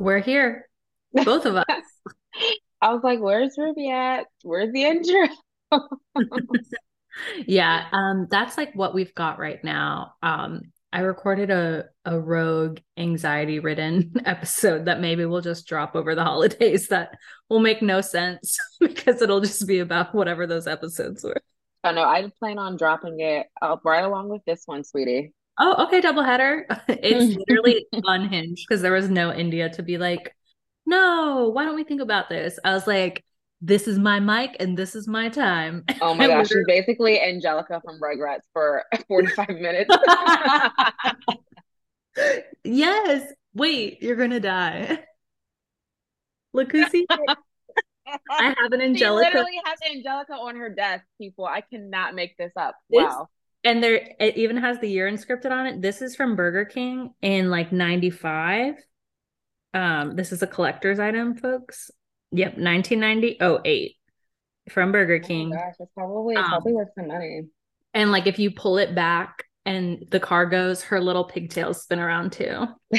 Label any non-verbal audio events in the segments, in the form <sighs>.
We're here, both of us. <laughs> I was like, where's Ruby at? Where's the intro? <laughs> yeah, um, that's like what we've got right now. Um, I recorded a a rogue anxiety ridden <laughs> episode that maybe we'll just drop over the holidays that will make no sense because it'll just be about whatever those episodes were. Oh no, I plan on dropping it uh, right along with this one, sweetie. Oh, okay, double header. <laughs> It's <laughs> literally unhinged because there was no India to be like, no, why don't we think about this? I was like, this is my mic and this is my time. <laughs> Oh my gosh, she's basically Angelica from Rugrats for 45 minutes. yes. Wait, you're gonna die. Look who's here. I have an Angelica. She literally has Angelica on her desk, people. I cannot make this up. Wow and there it even has the year inscripted on it. This is from Burger King in like 95. Um, this is a collector's item, folks. Yep, 1990 08 from Burger King. Oh gosh, it's probably um, probably worth some money. And like if you pull it back and the car goes, her little pigtails spin around too. <laughs>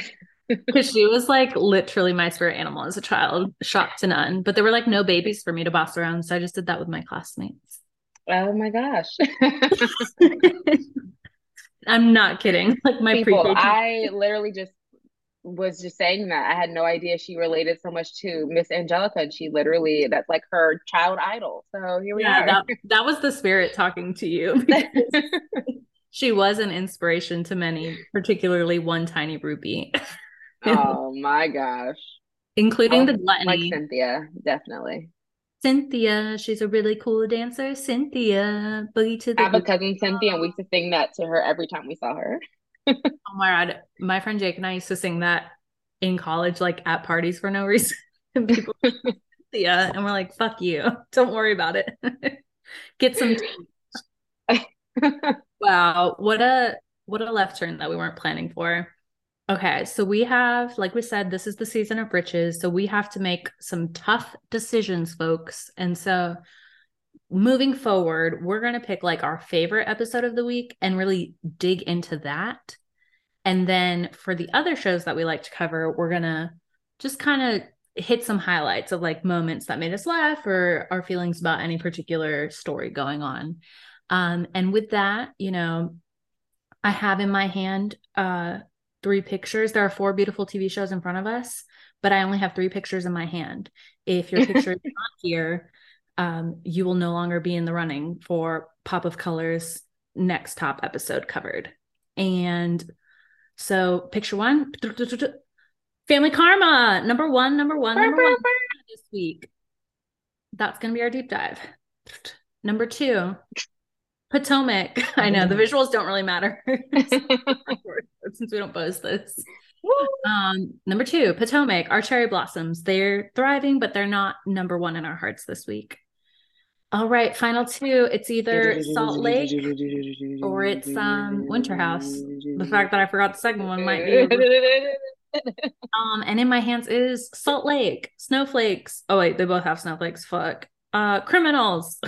Because she was like literally my spirit animal as a child, shocked to none. But there were like no babies for me to boss around. So I just did that with my classmates. Oh my gosh. <laughs> I'm not kidding. <laughs> Like my People, I literally just was just saying that. I had no idea she related so much to Miss Angelica. And she literally that's like her child idol. So here we yeah, are. That, that was the spirit talking to you. <laughs> she was an inspiration to many, particularly one tiny ruby. oh my gosh. Including oh, the gluttony. Like Cynthia, definitely. Cynthia, she's a really cool dancer. Cynthia, boogie to the. I have a cousin Cynthia, and we used to sing that to her every time we saw her. <laughs> oh my god, my friend Jake and I used to sing that in college, like at parties for no reason. <laughs> people, Cynthia, and we're like, "Fuck you! <laughs> Don't worry about it. Get some." wow, what a what a left turn that we weren't planning for. Okay, so we have, like we said, this is the season of riches. So we have to make some tough decisions, folks. And so moving forward, we're going to pick like our favorite episode of the week and really dig into that. And then for the other shows that we like to cover, we're going to just kind of hit some highlights of like moments that made us laugh or our feelings about any particular story going on. Um, and with that, you know, I have in my hand uh three pictures. There are four beautiful TV shows in front of us, but I only have three pictures in my hand. If your <laughs> picture is not here, um, you will no longer be in the running for Pop of Colors next top episode covered. And so, picture one Family Karma, number one, number one, number one this week. That's going to be our deep dive. Number two, Potomac. <laughs> I know the visuals don't really matter <laughs> <laughs> since we don't post this. Um, number two, Potomac, our cherry blossoms. They're thriving, but they're not number one in our hearts this week. All right, final two. It's either Salt Lake or it's um Winter House. The fact that I forgot the second one might be. um, and in my hands is Salt Lake, Snowflakes. Oh wait, they both have snowflakes. Fuck. Uh, criminals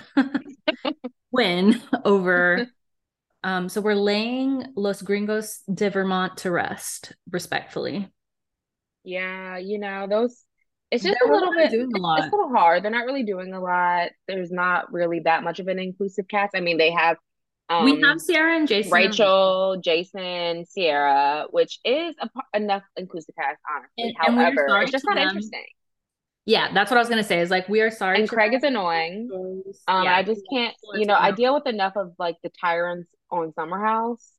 win <laughs> over <laughs> um, so we're laying Los Gringos de Vermont to rest, respectfully. Yeah, you know, those it's just They're a little bit doing a. It's a little hard. They're not really doing a lot. There's not really that much of an inclusive cast. I mean, they have um, we have Sierra and Jason, Rachel, Jason, Sierra, which is a, enough inclusive cast, honestly. And, However, and it's just not them. interesting. Yeah, that's what I was gonna say. Is like we are sorry. And Craig is annoying. Um, yeah, I just can't. You know, I deal with enough of like the tyrants on Summer House.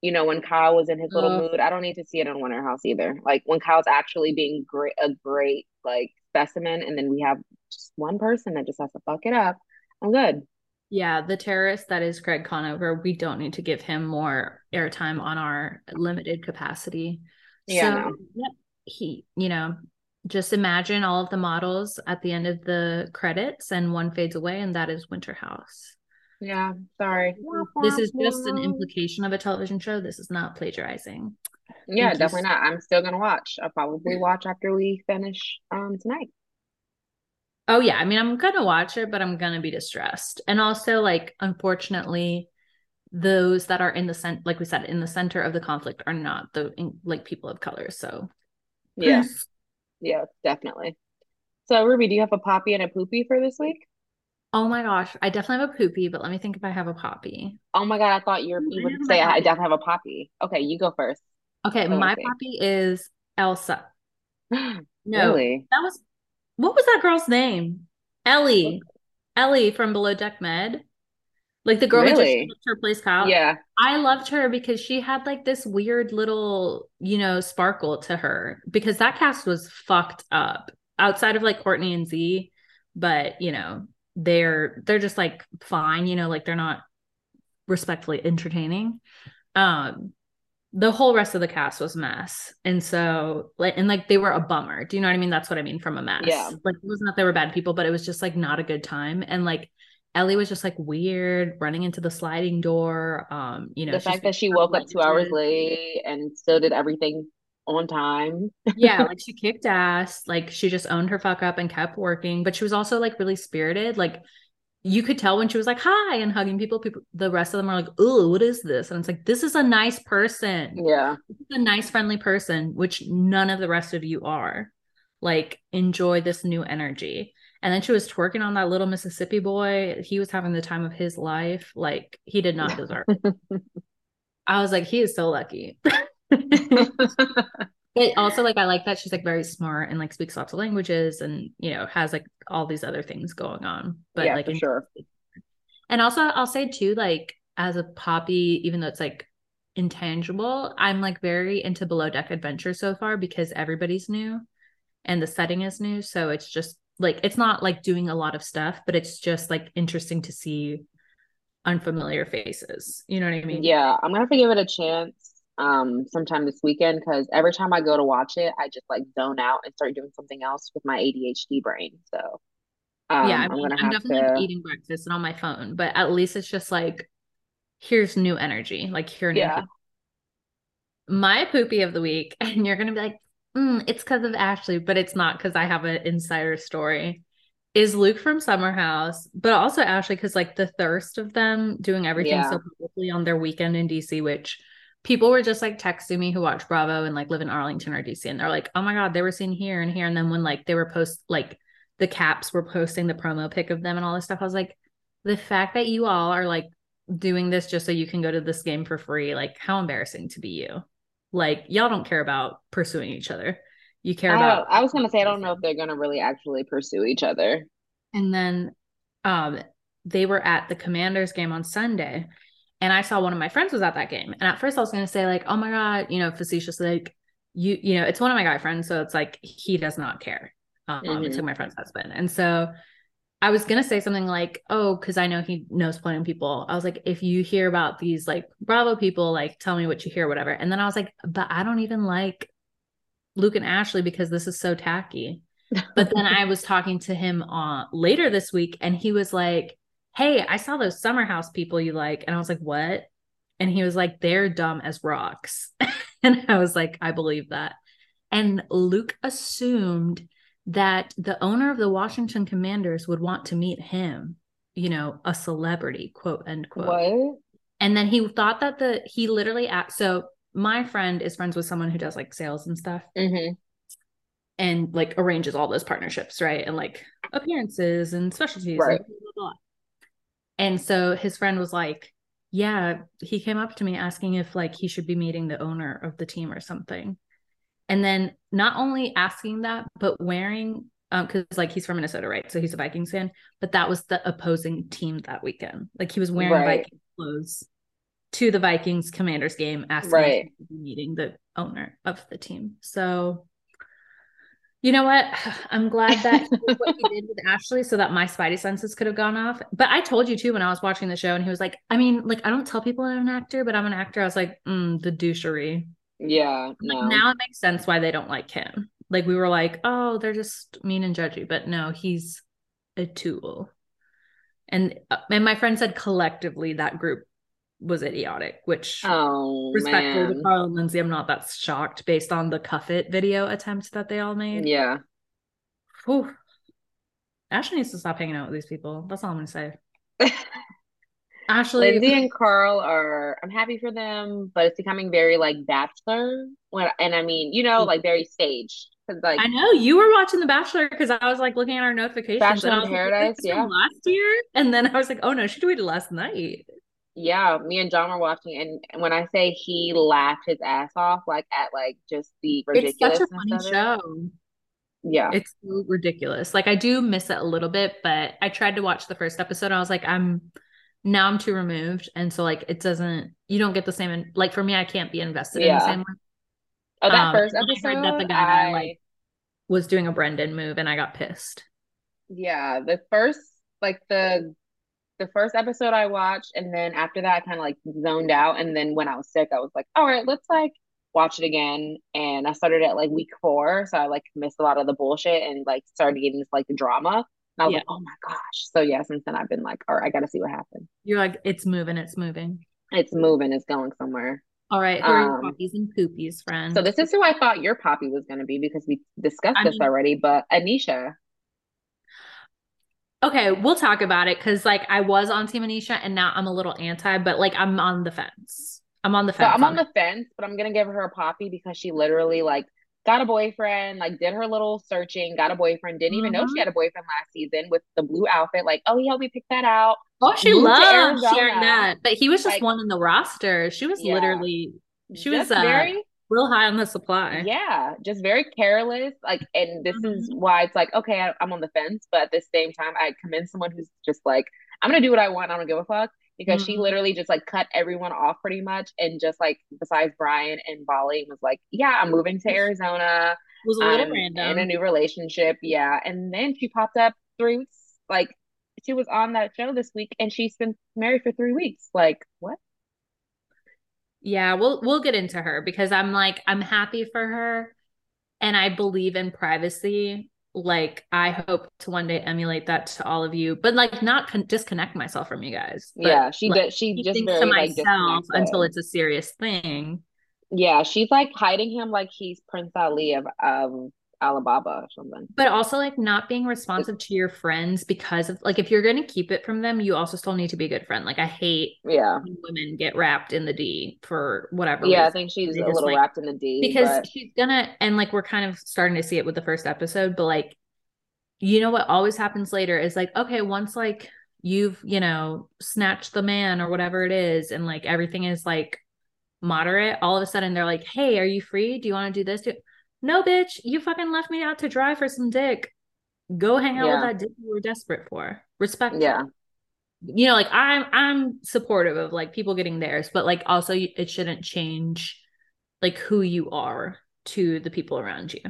You know, when Kyle was in his little mood, I don't need to see it on Winter House either. Like when Kyle's actually being great, a great like specimen, and then we have just one person that just has to fuck it up. I'm good. Yeah, the terrorist that is Craig Conover, we don't need to give him more airtime on our limited capacity. Yeah. So, no. yep, he, you know, just imagine all of the models at the end of the credits and one fades away and that is winter house. Yeah sorry. This is just an implication of a television show. This is not plagiarizing. Yeah Thank definitely you. not. I'm still gonna watch. I'll probably watch after we finish um tonight. Oh yeah. I mean i'm gonna watch it but i'm gonna be distressed. And also like unfortunately those that are in the center like we said in the center of the conflict are not the like people of color. So yes yeah, definitely. So, Ruby, do you have a poppy and a poopy for this week? Oh my gosh, I definitely have a poopy, but let me think if I have a poppy. Oh my god, I thought you, would say I <laughs> definitely have a poppy. Okay, you go first. Okay, my poppy is Elsa. <gasps> no, really? that was what was that girl's name? Ellie. Ellie from Below Deck Med. Like the girl really? who just her place Kyle. Yeah. I loved her because she had like this weird little, you know, sparkle to her because that cast was fucked up outside of like Courtney and Zee, but you know, they're they're just like fine, you know, like they're not respectfully entertaining. Um the whole rest of the cast was a mess. And so like and like they were a bummer. Do you know what I mean? That's what I mean from a mess. Yeah. Like it wasn't that they were bad people, but it was just like not a good time. And like Ellie was just like weird, running into the sliding door. Um, you know, the fact that she woke up two hours late and still did everything on time. yeah, <laughs> like she kicked ass. Like she just owned her fuck up and kept working. But she was also like really spirited. Like you could tell when she was like hi and hugging people. People, the rest of them are like, oh, what is this? And it's like this is a nice person. Yeah, a nice, friendly person, which none of the rest of you are. Like enjoy this new energy. And then she was twerking on that little Mississippi boy. He was having the time of his life. Like he did not deserve it. <laughs> I was like, he is so lucky. <laughs> but also like I like that she's like very smart and like speaks lots of languages and you know has like all these other things going on. But yeah, like for sure. And also I'll say too, like as a poppy, even though it's like intangible, I'm like very into below deck adventure so far because everybody's new and the setting is new. So it's just like it's not like doing a lot of stuff, but it's just like interesting to see unfamiliar faces. You know what I mean? Yeah, I'm gonna have to give it a chance um sometime this weekend because every time I go to watch it, I just like zone out and start doing something else with my ADHD brain. So um, yeah, I am I'm definitely to... eating breakfast and on my phone, but at least it's just like here's new energy. Like here, yeah. My poopy of the week, <laughs> and you're gonna be like, mm, it's because of Ashley, but it's not because I have an insider story. Is Luke from Summer House, but also Ashley because like the thirst of them doing everything yeah. so publicly on their weekend in DC, which people were just like texting me who watch Bravo and like live in Arlington or DC, and they're like, "Oh my god, they were seen here and here." And then when like they were post like the caps were posting the promo pic of them and all this stuff, I was like, the fact that you all are like doing this just so you can go to this game for free, like how embarrassing to be you. Like y'all don't care about pursuing each other. You care about I was gonna say I don't know if they're gonna really actually pursue each other. And then um they were at the commanders game on Sunday and I saw one of my friends was at that game. And at first I was gonna say, like, oh my God, you know, facetious, like you, you know, it's one of my guy friends. So it's like he does not care. Um, mm-hmm. it's like my friend's husband. And so I was gonna say something like, "Oh, because I know he knows plenty of people." I was like, "If you hear about these like Bravo people, like tell me what you hear, whatever." And then I was like, "But I don't even like Luke and Ashley because this is so tacky." But then I <laughs> was talking to him uh, later this week, and he was like, "Hey, I saw those Summer House people you like," and I was like, "What?" And he was like, "They're dumb as rocks," <laughs> and I was like, "I believe that." And Luke assumed that the owner of the Washington Commanders would want to meet him, you know, a celebrity, quote end quote. What? And then he thought that the he literally asked. So my friend is friends with someone who does like sales and stuff. Mm-hmm. And like arranges all those partnerships, right? And like appearances and specialties. Right. And, blah, blah, blah. and so his friend was like, Yeah, he came up to me asking if like he should be meeting the owner of the team or something and then not only asking that but wearing um because like he's from minnesota right so he's a vikings fan but that was the opposing team that weekend like he was wearing right. viking clothes to the vikings commanders game asking right. meeting the owner of the team so you know what? <sighs> I'm glad that he what he did with <laughs> Ashley so that my spidey senses could have gone off. But I told you too when I was watching the show, and he was like, I mean, like, I don't tell people I'm an actor, but I'm an actor. I was like, mm, the douchery. Yeah. No. Like now it makes sense why they don't like him Like we were like, oh, they're just mean and judgy, but no, he's a tool. And uh, and my friend said collectively that group was idiotic, which oh respectfully man. to Carl and Lindsay, I'm not that shocked based on the cuff it video attempt that they all made. Yeah. Whew. Ashley needs to stop hanging out with these people. That's all I'm gonna say. <laughs> Ashley, Lindsay and Carl are. I'm happy for them, but it's becoming very like Bachelor. When and I mean, you know, like very staged. Cause like I know you were watching The Bachelor because I was like looking at our notifications. Bachelor in Paradise, like, yeah. Last year, and then I was like, oh no, she tweeted last night. Yeah, me and John were watching, and when I say he laughed his ass off, like at like just the ridiculous. It's such a funny show. Yeah, it's so ridiculous. Like I do miss it a little bit, but I tried to watch the first episode. and I was like, I'm now I'm too removed, and so like it doesn't. You don't get the same. And like for me, I can't be invested yeah. in the same way. Oh, that um, first episode. that the guy I... like was doing a Brendan move, and I got pissed. Yeah, the first like the the first episode I watched, and then after that, I kind of like zoned out. And then when I was sick, I was like, all right, let's like watch it again. And I started at like week four, so I like missed a lot of the bullshit and like started getting this like the drama. I was yeah. like, oh my gosh. So yeah, since then I've been like, all right, I got to see what happens. You're like, it's moving, it's moving, it's moving, it's going somewhere. All right, who um, poppies and poopies, friends? So this is who I thought your poppy was going to be because we discussed I this mean, already. But Anisha, Okay, we'll talk about it because like I was on Team Anisha and now I'm a little anti, but like I'm on the fence. I'm on the fence. So I'm on, on the fence, but I'm gonna give her a poppy because she literally like got a boyfriend, like did her little searching, got a boyfriend, didn't even know she mm-hmm. had a boyfriend last season with the blue outfit. Like, oh, he helped me pick that out. Oh, she loved sharing that. But he was just like, one in the roster. She was yeah. literally, she just was uh, very real high on the supply. Yeah, just very careless. Like, and this mm-hmm. is why it's like, okay, I, am on the fence, but at the same time, I commend someone who's just like, I'm gonna do what I want. I don't give a fuck because mm-hmm. she literally just like cut everyone off pretty much, and just like besides Brian and Bali was like, yeah, I'm moving to Arizona. It was a little random. In a new relationship, yeah. And then she popped up three weeks, like she was on that show this week, and she's been married for three weeks. Like, what? Yeah, we'll we'll get into her because I'm like I'm happy for her and I believe in privacy. Like I hope to one day emulate that to all of you, but like not con- disconnect myself from you guys. But, yeah, she like, did. She just very, to myself like, until it's a serious thing. Yeah, she's like hiding him like he's Prince Ali of um Alibaba or something. But also like not being responsive to your friends because of like if you're gonna keep it from them, you also still need to be a good friend. Like I hate yeah women get wrapped in the D for whatever. Yeah, reason. I think she's a little like, wrapped in the D because but... she's gonna and like we're kind of starting to see it with the first episode, but like you know what always happens later is like okay once like you've you know snatched the man or whatever it is and like everything is like moderate all of a sudden they're like hey are you free do you want to do this do no, bitch, you fucking left me out to dry for some dick. Go hang out yeah. with that dick you were desperate for. Respect. Yeah. You know, like I'm I'm supportive of like people getting theirs, but like also it shouldn't change like who you are to the people around you.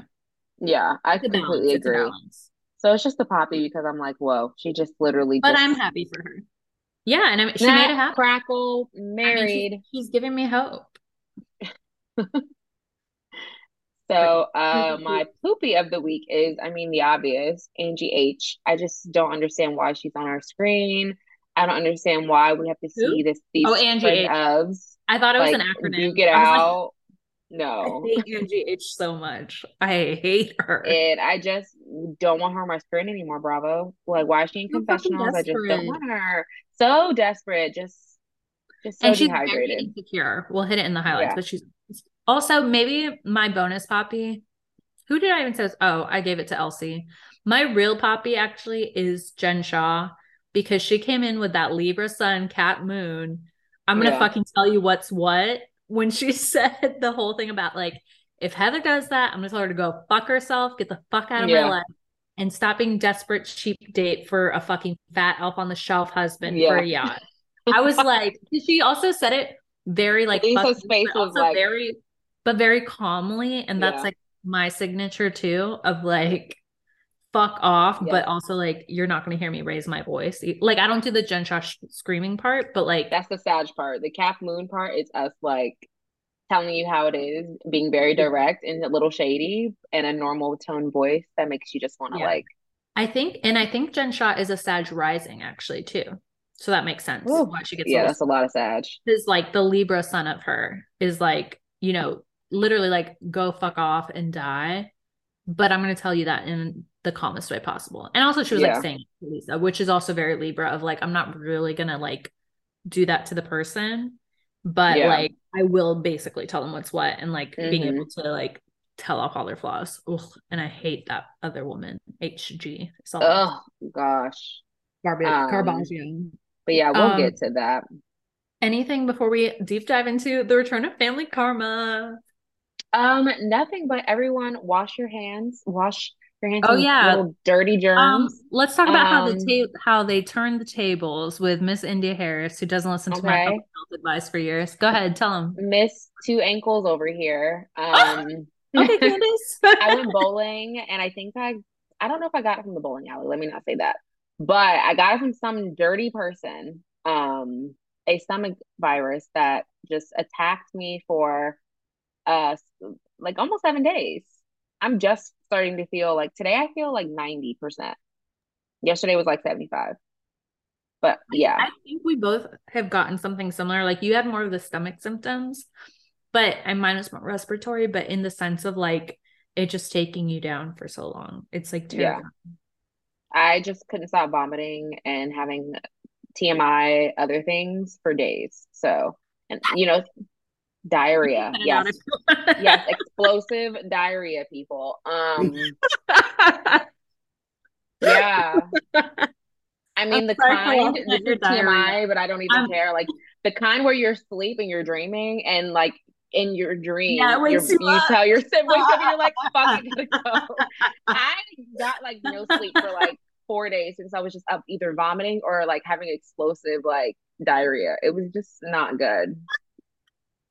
Yeah, I it's completely agree. So it's just a poppy because I'm like, whoa, she just literally. But just... I'm happy for her. Yeah, and I mean, she made it happen. Crackle, married. I mean, she, she's giving me hope. <laughs> So uh, <laughs> my poopy of the week is, I mean, the obvious, Angie H. I just don't understand why she's on our screen. I don't understand why we have to see this. These oh, Angie H. Ofs. I thought it was like, an acronym. You get out. Like, no. I hate Angie H so much. I hate her. And I just don't want her on my screen anymore, Bravo. Like, why is she in confessionals? I just don't want her. So desperate. Just just so and she's dehydrated. insecure. We'll hit it in the highlights, yeah. but she's also, maybe my bonus poppy. Who did I even say? Oh, I gave it to Elsie. My real poppy actually is Jen Shah because she came in with that Libra Sun, Cap Moon. I'm gonna yeah. fucking tell you what's what when she <laughs> said the whole thing about like if Heather does that, I'm gonna tell her to go fuck herself, get the fuck out of yeah. my life, and stop being desperate cheap date for a fucking fat elf on the shelf husband yeah. for a yacht. I was <laughs> like, she also said it very like Lisa's face was like very but very calmly. And that's yeah. like my signature too of like, fuck off, yeah. but also like, you're not going to hear me raise my voice. Like, I don't do the Jen Shah sh- screaming part, but like, that's the sad part. The Cap Moon part is us like telling you how it is, being very direct and a little shady, and a normal tone voice that makes you just want to yeah. like. I think, and I think Jen Shah is a Sag rising actually too, so that makes sense Ooh, why she gets. Yeah, that's a lot of Sag. Is like the Libra sun of her is like you know literally like go fuck off and die, but I'm gonna tell you that in the calmest way possible. And also she was yeah. like saying Lisa, which is also very Libra of like I'm not really gonna like do that to the person but yeah. like I will basically tell them what's what and like mm-hmm. being able to like tell off all their flaws. Ugh, and I hate that other woman, HG. Oh gosh. Garbage um. But yeah, we'll um, get to that. Anything before we deep dive into the return of family karma? Um, nothing but everyone wash your hands, wash your hands. oh yeah, dirty germs. Um, let's talk about um, how the um, ta- how they turned the tables with Miss India Harris, who doesn't listen to okay. my health advice for years. Go ahead, tell them. Miss two ankles over here. <laughs> Um, okay, Candace. <laughs> I went bowling, and I think I I don't know if I got it from the bowling alley. Let me not say that, but I got it from some dirty person. Um, a stomach virus that just attacked me for uh like almost seven days. I'm just starting to feel like today I feel like 90%. Yesterday was like 75. But yeah. I think we both have gotten something similar. Like you had more of the stomach symptoms, but I mine was more respiratory, but in the sense of like it just taking you down for so long. It's like terrifying. Yeah. I just couldn't stop vomiting and having TMI, other things for days. So, and you know, diarrhea. Yes. Yes <laughs> explosive diarrhea people. Um <laughs> yeah. I mean I'm the kind this is tmi but i don't even care. Like the kind where you're sleeping, you're dreaming and like in your dream yeah, you tell your siblings <laughs> and you're like fuck to go. I got like no sleep for like four days because i was just up either vomiting or like having explosive like diarrhea. It was just not good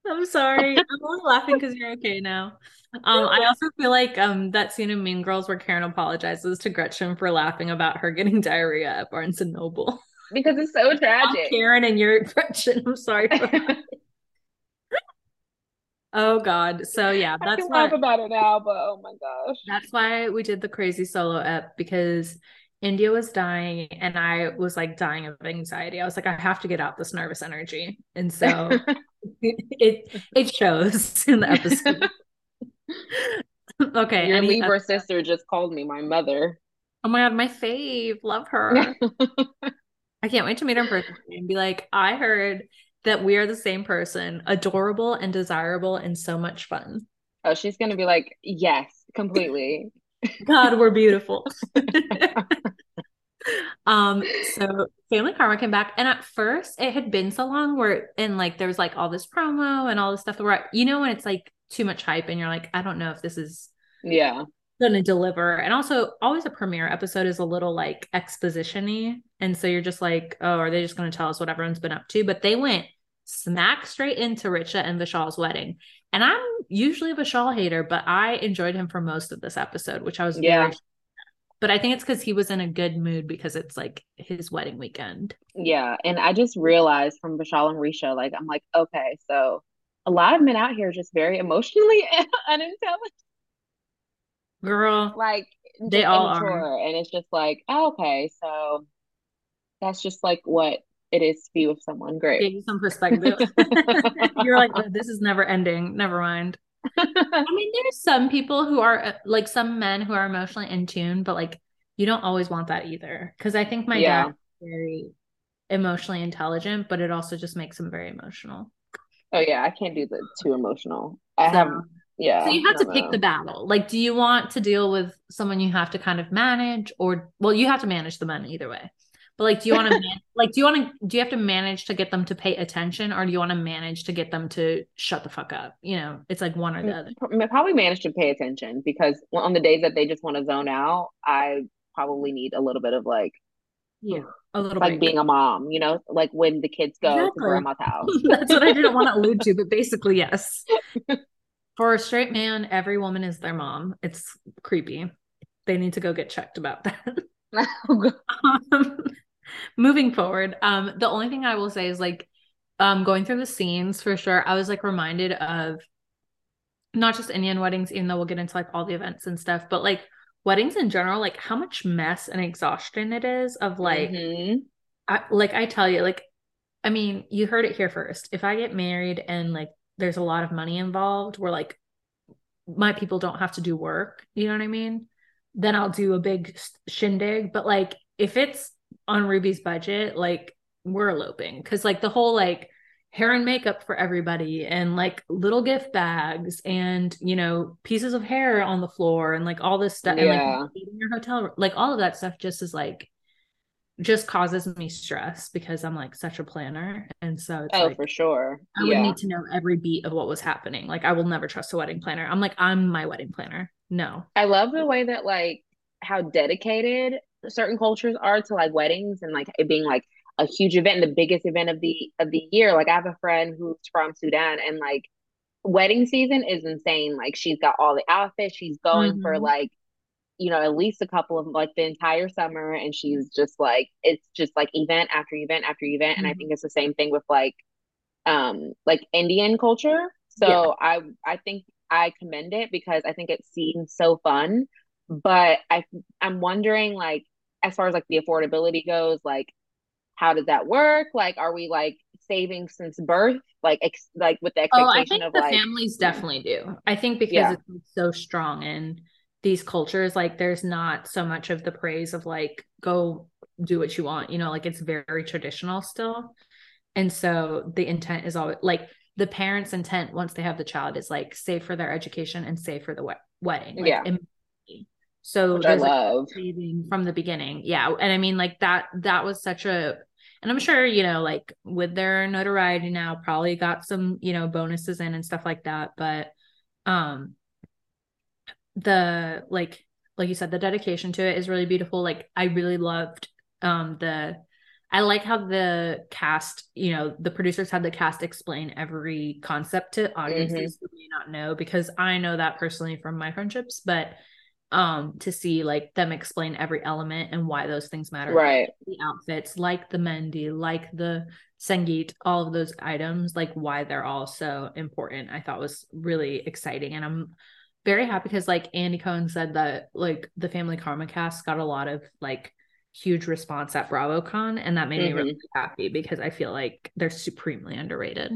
I'm sorry. I'm only laughing because you're okay now. Um, I also feel like um that scene in Mean Girls where Karen apologizes to Gretchen for laughing about her getting <laughs> diarrhea at Barnes and Noble. Because it's so <laughs> tragic. I'm Karen and you're <laughs> Gretchen. I'm sorry. oh God. So yeah, that's I can laugh about it now, but oh my gosh. That's why we did the crazy solo ep because India was dying and I was like dying of anxiety. I was like, I have to get out this nervous energy. And so <laughs> it it shows in the episode. <laughs> okay. Your Libra sister just called me my mother. Oh my god, my fave. Love her. <laughs> I can't wait to meet her in person and be like, I heard that we are the same person, adorable and desirable and so much fun. Oh, she's gonna be like, yes, completely. <laughs> God, we're beautiful. <laughs> um, so Family Karma came back, and at first it had been so long where and like there was like all this promo and all this stuff where you know when it's like too much hype and you're like, I don't know if this is yeah gonna deliver. And also always a premiere episode is a little like expositiony. And so you're just like, oh, are they just gonna tell us what everyone's been up to? But they went smack straight into Richa and Vishal's wedding. And I'm usually a Vishal hater, but I enjoyed him for most of this episode, which I was yeah. Very, but I think it's because he was in a good mood because it's like his wedding weekend. Yeah. And I just realized from Vishal and Richa, like, I'm like, okay, so a lot of men out here are just very emotionally <laughs> unintelligent. Girl. Like they all are. And it's just like, oh, okay, so that's just like what it is to be with someone. Great. Give you some perspective. <laughs> You're like, oh, this is never ending. Never mind. I mean, there's some people who are like some men who are emotionally in tune, but like you don't always want that either. Cause I think my yeah. dad very emotionally intelligent, but it also just makes him very emotional. Oh yeah, I can't do the too emotional. I so, have yeah. So you have to pick know. the battle. Like, do you want to deal with someone you have to kind of manage, or well, you have to manage the men either way. But like, do you want to <laughs> man- like do you want to do you have to manage to get them to pay attention, or do you want to manage to get them to shut the fuck up? You know, it's like one or the mm, other. Probably manage to pay attention because on the days that they just want to zone out, I probably need a little bit of like yeah a little like break. being a mom you know like when the kids go exactly. to grandma's house <laughs> that's what i didn't want to allude to but basically yes <laughs> for a straight man every woman is their mom it's creepy they need to go get checked about that um, <laughs> moving forward, um, the only thing I will say is like um going through the scenes for sure, I was like reminded of not just Indian weddings, even though we'll get into like all the events and stuff, but like weddings in general, like how much mess and exhaustion it is of like, mm-hmm. I, like I tell you, like, I mean, you heard it here first. If I get married and like there's a lot of money involved, where like my people don't have to do work, you know what I mean? Then I'll do a big shindig. But like if it's on Ruby's budget, like we're eloping. Because like the whole like hair and makeup for everybody and like little gift bags and you know pieces of hair on the floor and like all this stuff yeah. and like your hotel like all of that stuff just is like just causes me stress because I'm like such a planner. And so oh like, for sure. I would need to know every beat of what was happening. Like I will never trust a wedding planner. I'm like I'm my wedding planner no I love the way that like how dedicated certain cultures are to like weddings and like it being like a huge event, the biggest event of the of the year. Like I have a friend who's from Sudan and like wedding season is insane. Like she's got all the outfits, she's going mm-hmm. for like you know at least a couple of like the entire summer and she's just like it's just like event after event after event mm-hmm. and i mm-hmm. think it's the same thing with like um like indian culture so yeah. i i think i commend it because i think it seems so fun but i i'm wondering like as far as like the affordability goes like how does that work? Like, are we like saving since birth? Like, ex- like with the expectation oh, I think of the like families definitely do. I think because yeah. it's so strong in these cultures, like there's not so much of the praise of like go do what you want. You know, like it's very traditional still, and so the intent is always like the parents' intent once they have the child is like save for their education and save for the we- wedding. Like, yeah. So Which there's I love. Like from the beginning. Yeah. And I mean like that that was such a and I'm sure, you know, like with their notoriety now, probably got some, you know, bonuses in and stuff like that. But um the like like you said, the dedication to it is really beautiful. Like I really loved um the I like how the cast, you know, the producers had the cast explain every concept to audiences mm-hmm. who may not know because I know that personally from my friendships, but um to see like them explain every element and why those things matter. Right. The outfits like the mehndi like the sangeet all of those items like why they're all so important i thought was really exciting. And i'm very happy because like andy cohen said that like the family karma cast got a lot of like huge response at bravocon and that made mm-hmm. me really happy because i feel like they're supremely underrated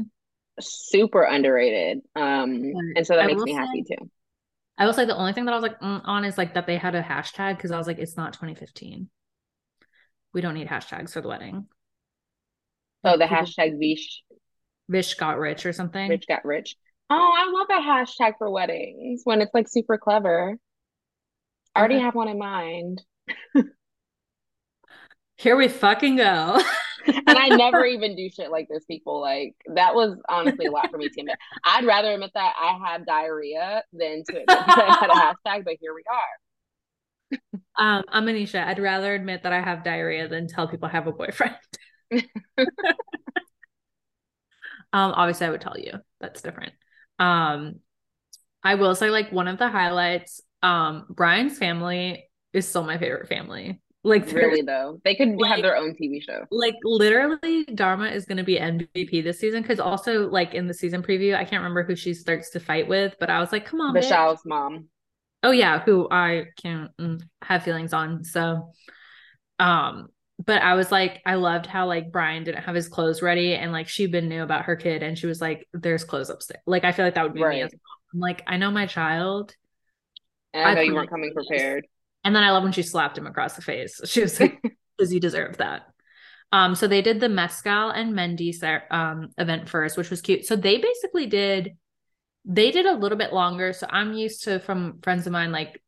super underrated um and so that I makes me happy too I will say the only thing that I was like mm, on is like that they had a hashtag because I was like, it's not 2015. We don't need hashtags for the wedding. Oh, the hashtag Vish. Vish got rich or something. Rich got rich. Oh, I love a hashtag for weddings when it's like super clever. I already have one in mind. <laughs> Here we fucking go. and I never <laughs> even do shit like this, people. Like that was honestly a lot for me to admit. I'd rather admit that I have diarrhea than to admit that I had a <laughs> hashtag, but here we are. Um, I'm Anisha. I'd rather admit that I have diarrhea than tell people I have a boyfriend. <laughs> um, obviously I would tell you. That's different. Um, I will say like one of the highlights, um, Brian's family is still my favorite family. Like really though, they could like, have their own TV show. Like literally, Dharma is going to be MVP this season because also like in the season preview, I can't remember who she starts to fight with, but I was like, come on, Vishal's mom. Oh yeah, who I can't mm, have feelings on. So, um, but I was like, I loved how like Brian didn't have his clothes ready, and like she been knew about her kid, and she was like, "There's clothes upstairs." Like I feel like that would be right. me as I'm like, I know my child. And I know you weren't coming prepared. And then I love when she slapped him across the face. <laughs> She was like, "Does he deserve that?" Um, so they did the mezcal and Mehndi um event first, which was cute. So they basically did, they did a little bit longer. So I'm used to from friends of mine, like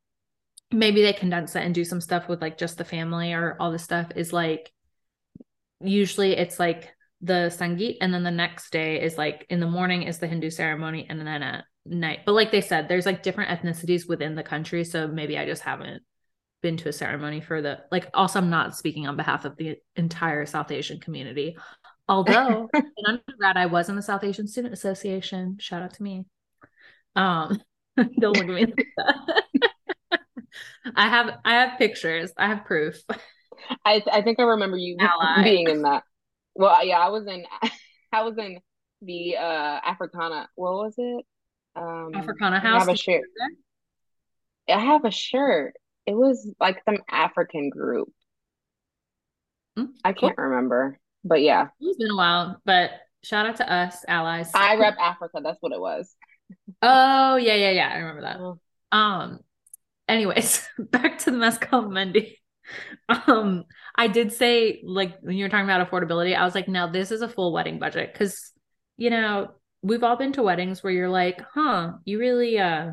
maybe they condense it and do some stuff with like just the family or all this stuff. Is like usually it's like the sangeet, and then the next day is like in the morning is the Hindu ceremony, and then at night. But like they said, there's like different ethnicities within the country, so maybe I just haven't been to a ceremony for the like also I'm not speaking on behalf of the entire South Asian community. Although <laughs> in undergrad I was in the South Asian Student Association. Shout out to me. Um <laughs> don't look at me like that. <laughs> I have I have pictures. I have proof. I I think I remember you Ally. being in that. Well, yeah, I was in I was in the uh Africana. What was it? Um, Africana House. I have a shirt. I have a shirt. It was like some African group. Mm, I can't remember, but yeah, it's been a while. But shout out to us allies. I rep Africa. That's what it was. Oh yeah, yeah, yeah. I remember that. Oh. Um. Anyways, <laughs> back to the mezcal Mehndi. Um, I did say like when you were talking about affordability, I was like, now this is a full wedding budget because you know we've all been to weddings where you're like, huh, you really uh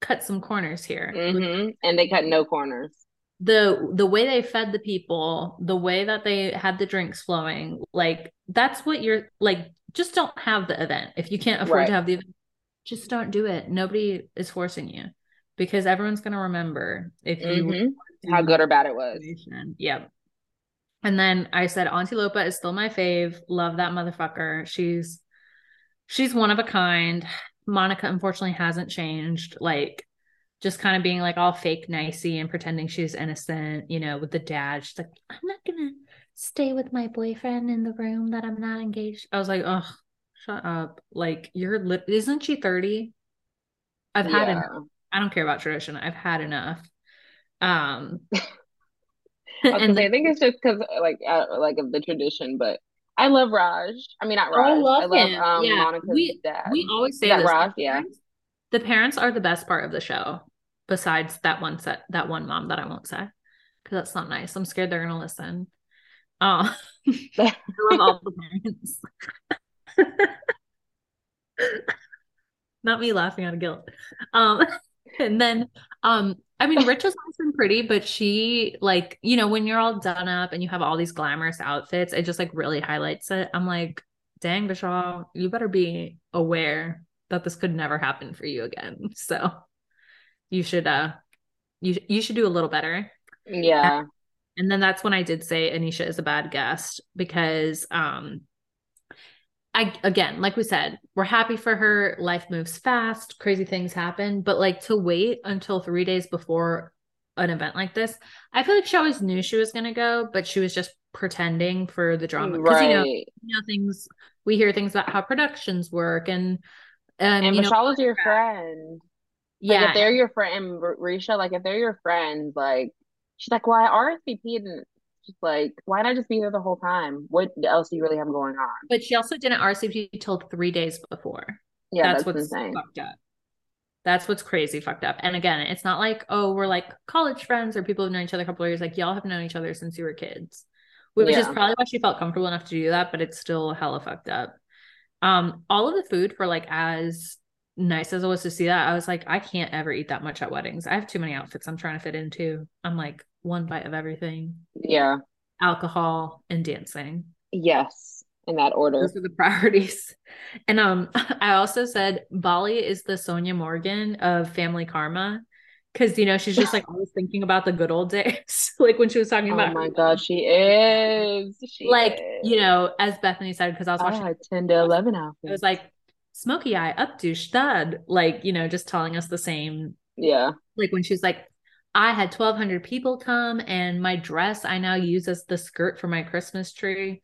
cut some corners here, mm-hmm. and they cut no corners. The the way they fed the people, the way that they had the drinks flowing, like that's what you're like. Just don't have the event if you can't afford right. to have the event. Just don't do it. Nobody is forcing you because everyone's gonna remember if you mm-hmm. how good or bad it was. Yep. And then I said Auntie Lopa is still my fave. Love that motherfucker. She's she's one of a kind. Monica unfortunately hasn't changed. Like just kind of being like all fake nicey and pretending she's innocent, you know, with the dad. She's like, I'm not gonna stay with my boyfriend in the room that I'm not engaged. I was like, oh, shut up. Like you're lit isn't she 30? I've had yeah. enough. I don't care about tradition. I've had enough. Um <laughs> I, and I think it's just because like uh, like of the tradition, but I love Raj. I mean, not Raj. I love, I love him. Um, yeah. Monica's we, dad. We always say that Raj. Yeah. The parents are the best part of the show, besides that one set, that one mom that I won't say, because that's not nice. I'm scared they're gonna listen. Oh, <laughs> I love all the parents. <laughs> not me laughing out of guilt. Um, <laughs> and then um I mean, Rich has always been pretty, but she like, you know, when you're all done up and you have all these glamorous outfits, it just like really highlights it. I'm like, dang, Vishal, you better be aware that this could never happen for you again. <laughs> So you should uh you you should do a little better. Yeah. And then that's when I did say Anisha is a bad guest because um I again, like we said, we're happy for her. Life moves fast, crazy things happen, but like to wait until 3 days before an event like this, I feel like she always knew she was going to go, but she was just pretending for the drama because right. you know, you know things we hear things about how productions work and um, and Vishal is your friend. Yeah, like if they're your friend, and Richa, like if they're your friends, like she's like, "Why well, RSVP and just like, why not just be there the whole time? What else do you really have going on? But she also didn't RSVP till three days before. Yeah, that's, that's what's insane. fucked up. That's what's crazy fucked up. And again, it's not like, oh, we're like college friends or people who've known each other a couple of years. Like y'all have known each other since you were kids. Which yeah. is probably why she felt comfortable enough to do that, but it's still hella fucked up. Um, all of the food for like as nice as it was to see that, I was like, I can't ever eat that much at weddings. I have too many outfits I'm trying to fit into. I'm like, one bite of everything. Yeah. Alcohol and dancing. Yes, in that order. Those are the <laughs> priorities. And um <laughs> I also said Bali is the Sonja Morgan of family karma. Cause you know, she's just like <laughs> always thinking about the good old days. like when she was talking oh about Oh my god, she is. She like, is. you know, as Bethany said, because I was watching oh, 10 to 11 outfits. It was like smoky eye up to stud, like, you know, just telling us the same. Yeah. Like when she was like, I had 1,200 people come, and my dress I now use as the skirt for my Christmas tree.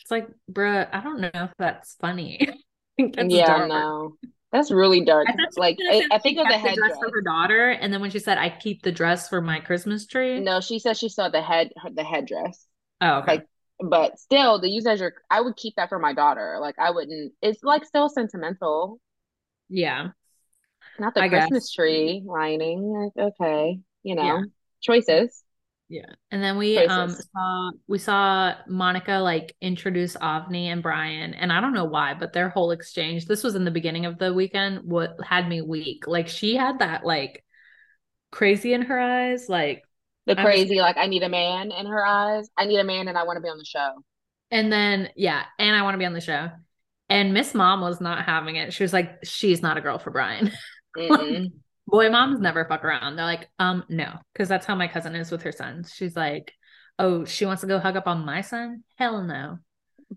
It's like, bruh, I don't know if that's funny. <laughs> that's yeah, dark. no, that's really dark. Like, I, I think of the head dress for her daughter, and then when she said, "I keep the dress for my Christmas tree," no, she said she saw the head, the headdress. Oh, okay. Like, but still, the use as your, I would keep that for my daughter. Like, I wouldn't. It's like still sentimental. Yeah. Not the I Christmas guess. tree lining. Okay you know, yeah. choices. Yeah. And then we choices. um saw we saw Monica like introduce Avni and Brian. And I don't know why, but their whole exchange, this was in the beginning of the weekend, what had me weak. Like she had that like crazy in her eyes, like the crazy, was, like I need a man in her eyes. I need a man and I want to be on the show. And then yeah, and I want to be on the show. And Miss Mom was not having it. She was like, she's not a girl for Brian. <laughs> boy moms never fuck around. They're like, um, no, because that's how my cousin is with her sons. She's like, oh, she wants to go hug up on my son? Hell no.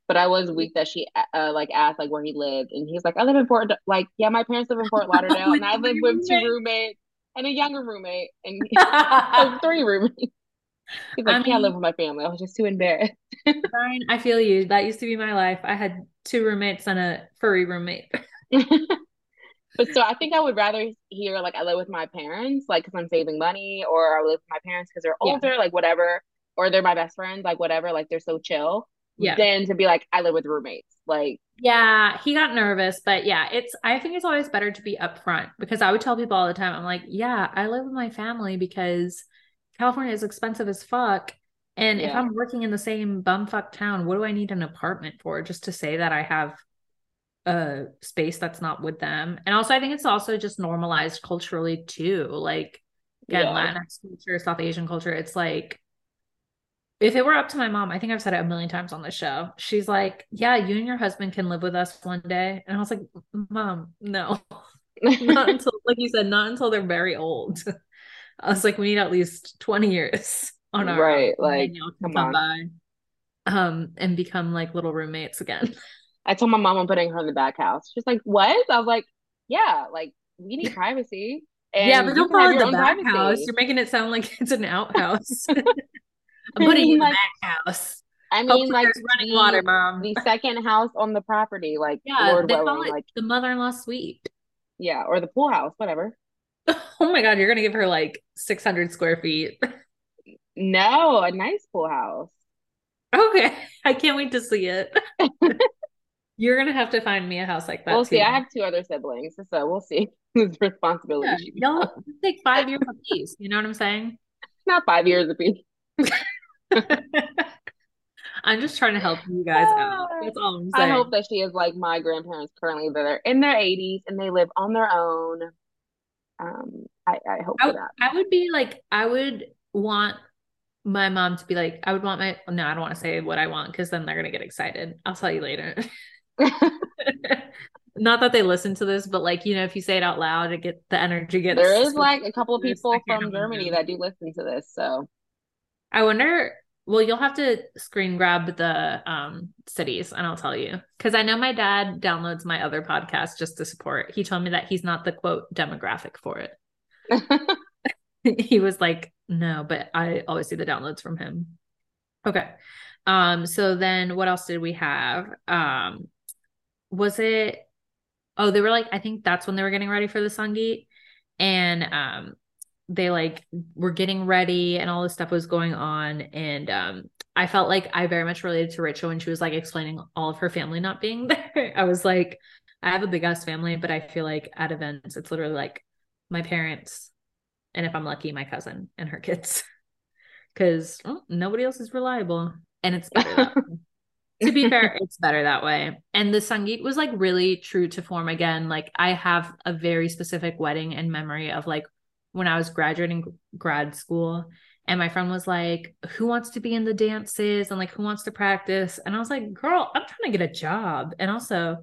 But I was weak that she uh, like asked like where he lived, and he's like, I live in Fort. Like, yeah, my parents live in Fort <laughs> Lauderdale, and I live with two roommates and a younger roommate and <laughs> three roommates. <laughs> He's like, I mean, I live with my family. I was just too embarrassed. <laughs> Fine, I feel you. That used to be my life. I had two roommates and a furry roommate. but so I think I would rather hear like I live with my parents, like because I'm saving money, or I live with my parents because they're older, yeah. like whatever, or they're my best friends, like whatever, like they're so chill. Yeah. Than to be like I live with roommates, like. Yeah, he got nervous, but yeah, it's. I think it's always better to be upfront because I would tell people all the time, I'm like, yeah, I live with my family because California is expensive as fuck. And yeah. if I'm working in the same bumfuck town, what do I need an apartment for? Just to say that I have a space that's not with them. And also I think it's also just normalized culturally too. Like again, yeah. Latinx culture, South Asian culture, it's like if it were up to my mom, I think I've said it a million times on the show. She's like, Yeah, you and your husband can live with us one day. And I was like, Mom, no. <laughs> not <laughs> until like you said, not until they're very old. I was like, we need at least 20 years on our right, like come, come on. by um and become like little roommates again. <laughs> I told my mom I'm putting her in the back house. She's like, "What?" I was like, "Yeah, like we need privacy." yeah, but don't call it the back privacy. house. You're making it sound like it's an outhouse. I'm putting you in the back house. I mean, Hopefully like running the, water, mom. The second house on the property, like yeah, Lord they willing, like the mother-in-law suite. Yeah, or the pool house, whatever. <laughs> oh my god, you're gonna give her like 600 square feet. No, a nice pool house. Okay, <laughs> I can't wait to see it. <laughs> You're gonna have to find me a house like that. We'll too. see. I have two other siblings, so we'll see whose responsibility. Yeah, y'all take five years apiece. You know what I'm saying? Not five years apiece. <laughs> I'm just trying to help you guys out. That's all I'm saying. I hope that she is like my grandparents currently. They're in their 80s and they live on their own. Um, I, I hope I, that. I would be like, I would want my mom to be like, I would want my no, I don't want to say what I want because then they're gonna get excited. I'll tell you later. <laughs> <laughs> Not that they listen to this, but like you know, if you say it out loud, it get the energy gets. There is like a couple of people from Germany that do listen to this, so I wonder. Well, you'll have to screen grab the um cities, and I'll tell you because I know my dad downloads my other podcast just to support. He told me that he's not the quote demographic for it. <laughs> <laughs> he was like, no, but I always see the downloads from him. Okay. Um, so then what else did we have? Um, was it oh, they were like, I think that's when they were getting ready for the Sangeet. And um they like were getting ready and all this stuff was going on. And um I felt like I very much related to Rachel when she was like explaining all of her family not being <laughs> there. I was like, I have a big ass family, but I feel like at events it's literally like my parents, and if I'm lucky, my cousin and her kids, <laughs> because oh, nobody else is reliable, and it's better. <laughs> to be fair, it's better that way. And the Sangeet was like really true to form again. Like I have a very specific wedding and memory of like when I was graduating grad school and my friend was like, Who wants to be in the dances and like who wants to practice? And I was like, Girl, I'm trying to get a job. And also,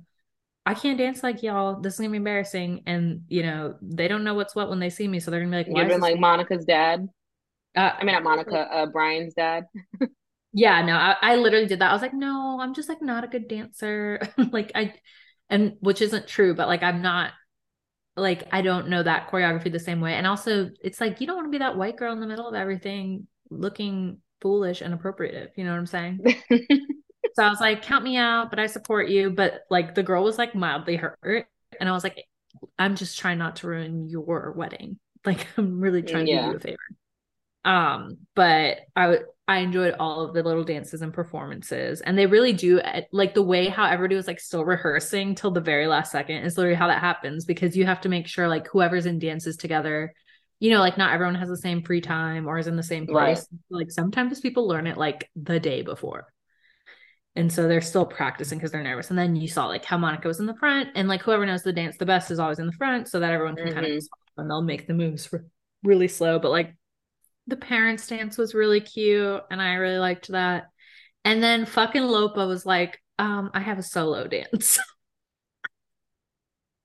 I can't dance like y'all. This is gonna be embarrassing. And you know, they don't know what's what when they see me. So they're gonna be like, Why You've been like Monica's dad. Uh, I mean not Monica, uh Brian's dad. <laughs> yeah, no, I, I literally did that. I was like, no, I'm just like not a good dancer. <laughs> like I and which isn't true, but like I'm not like I don't know that choreography the same way. And also it's like you don't want to be that white girl in the middle of everything looking foolish and appropriative. You know what I'm saying? <laughs> So I was like, count me out, but I support you. But like the girl was like mildly hurt. And I was like, I'm just trying not to ruin your wedding. Like <laughs> I'm really trying yeah. to do you a favor. Um, but I I enjoyed all of the little dances and performances. And they really do eh, like the way how everybody was like still rehearsing till the very last second is literally how that happens because you have to make sure like whoever's in dances together you know, like not everyone has the same free time or is in the same place. Right. Like sometimes people learn it like the day before and so they're still practicing because they're nervous and then you saw like how monica was in the front and like whoever knows the dance the best is always in the front so that everyone can mm-hmm. kind of and they'll make the moves really slow but like the parents dance was really cute and i really liked that and then fucking lopa was like um i have a solo <laughs> dance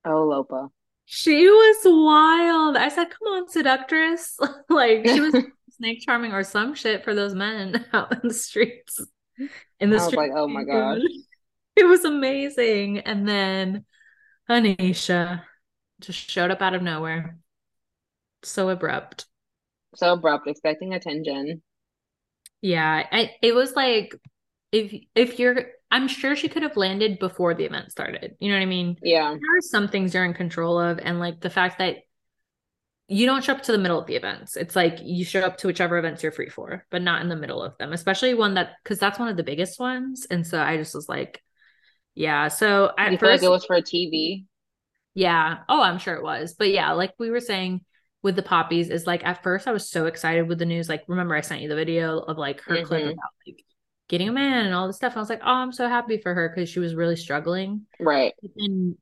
oh lopa she was wild i said come on seductress <laughs> like she was <laughs> snake charming or some shit for those men out in the streets in the I was like, oh my gosh. It was amazing. And then Anisha just showed up out of nowhere. So abrupt. So abrupt, expecting attention. Yeah. I, it was like if if you're I'm sure she could have landed before the event started. You know what I mean? Yeah. There are some things you're in control of and like the fact that you don't show up to the middle of the events. It's like you show up to whichever events you're free for, but not in the middle of them, especially one that because that's one of the biggest ones. And so I just was like, yeah. So at you first, like it was for TV. Yeah. Oh, I'm sure it was. But yeah, like we were saying with the poppies, is like at first I was so excited with the news. Like, remember I sent you the video of like her mm-hmm. clip about like getting a man and all this stuff. I was like, oh, I'm so happy for her because she was really struggling. Right. And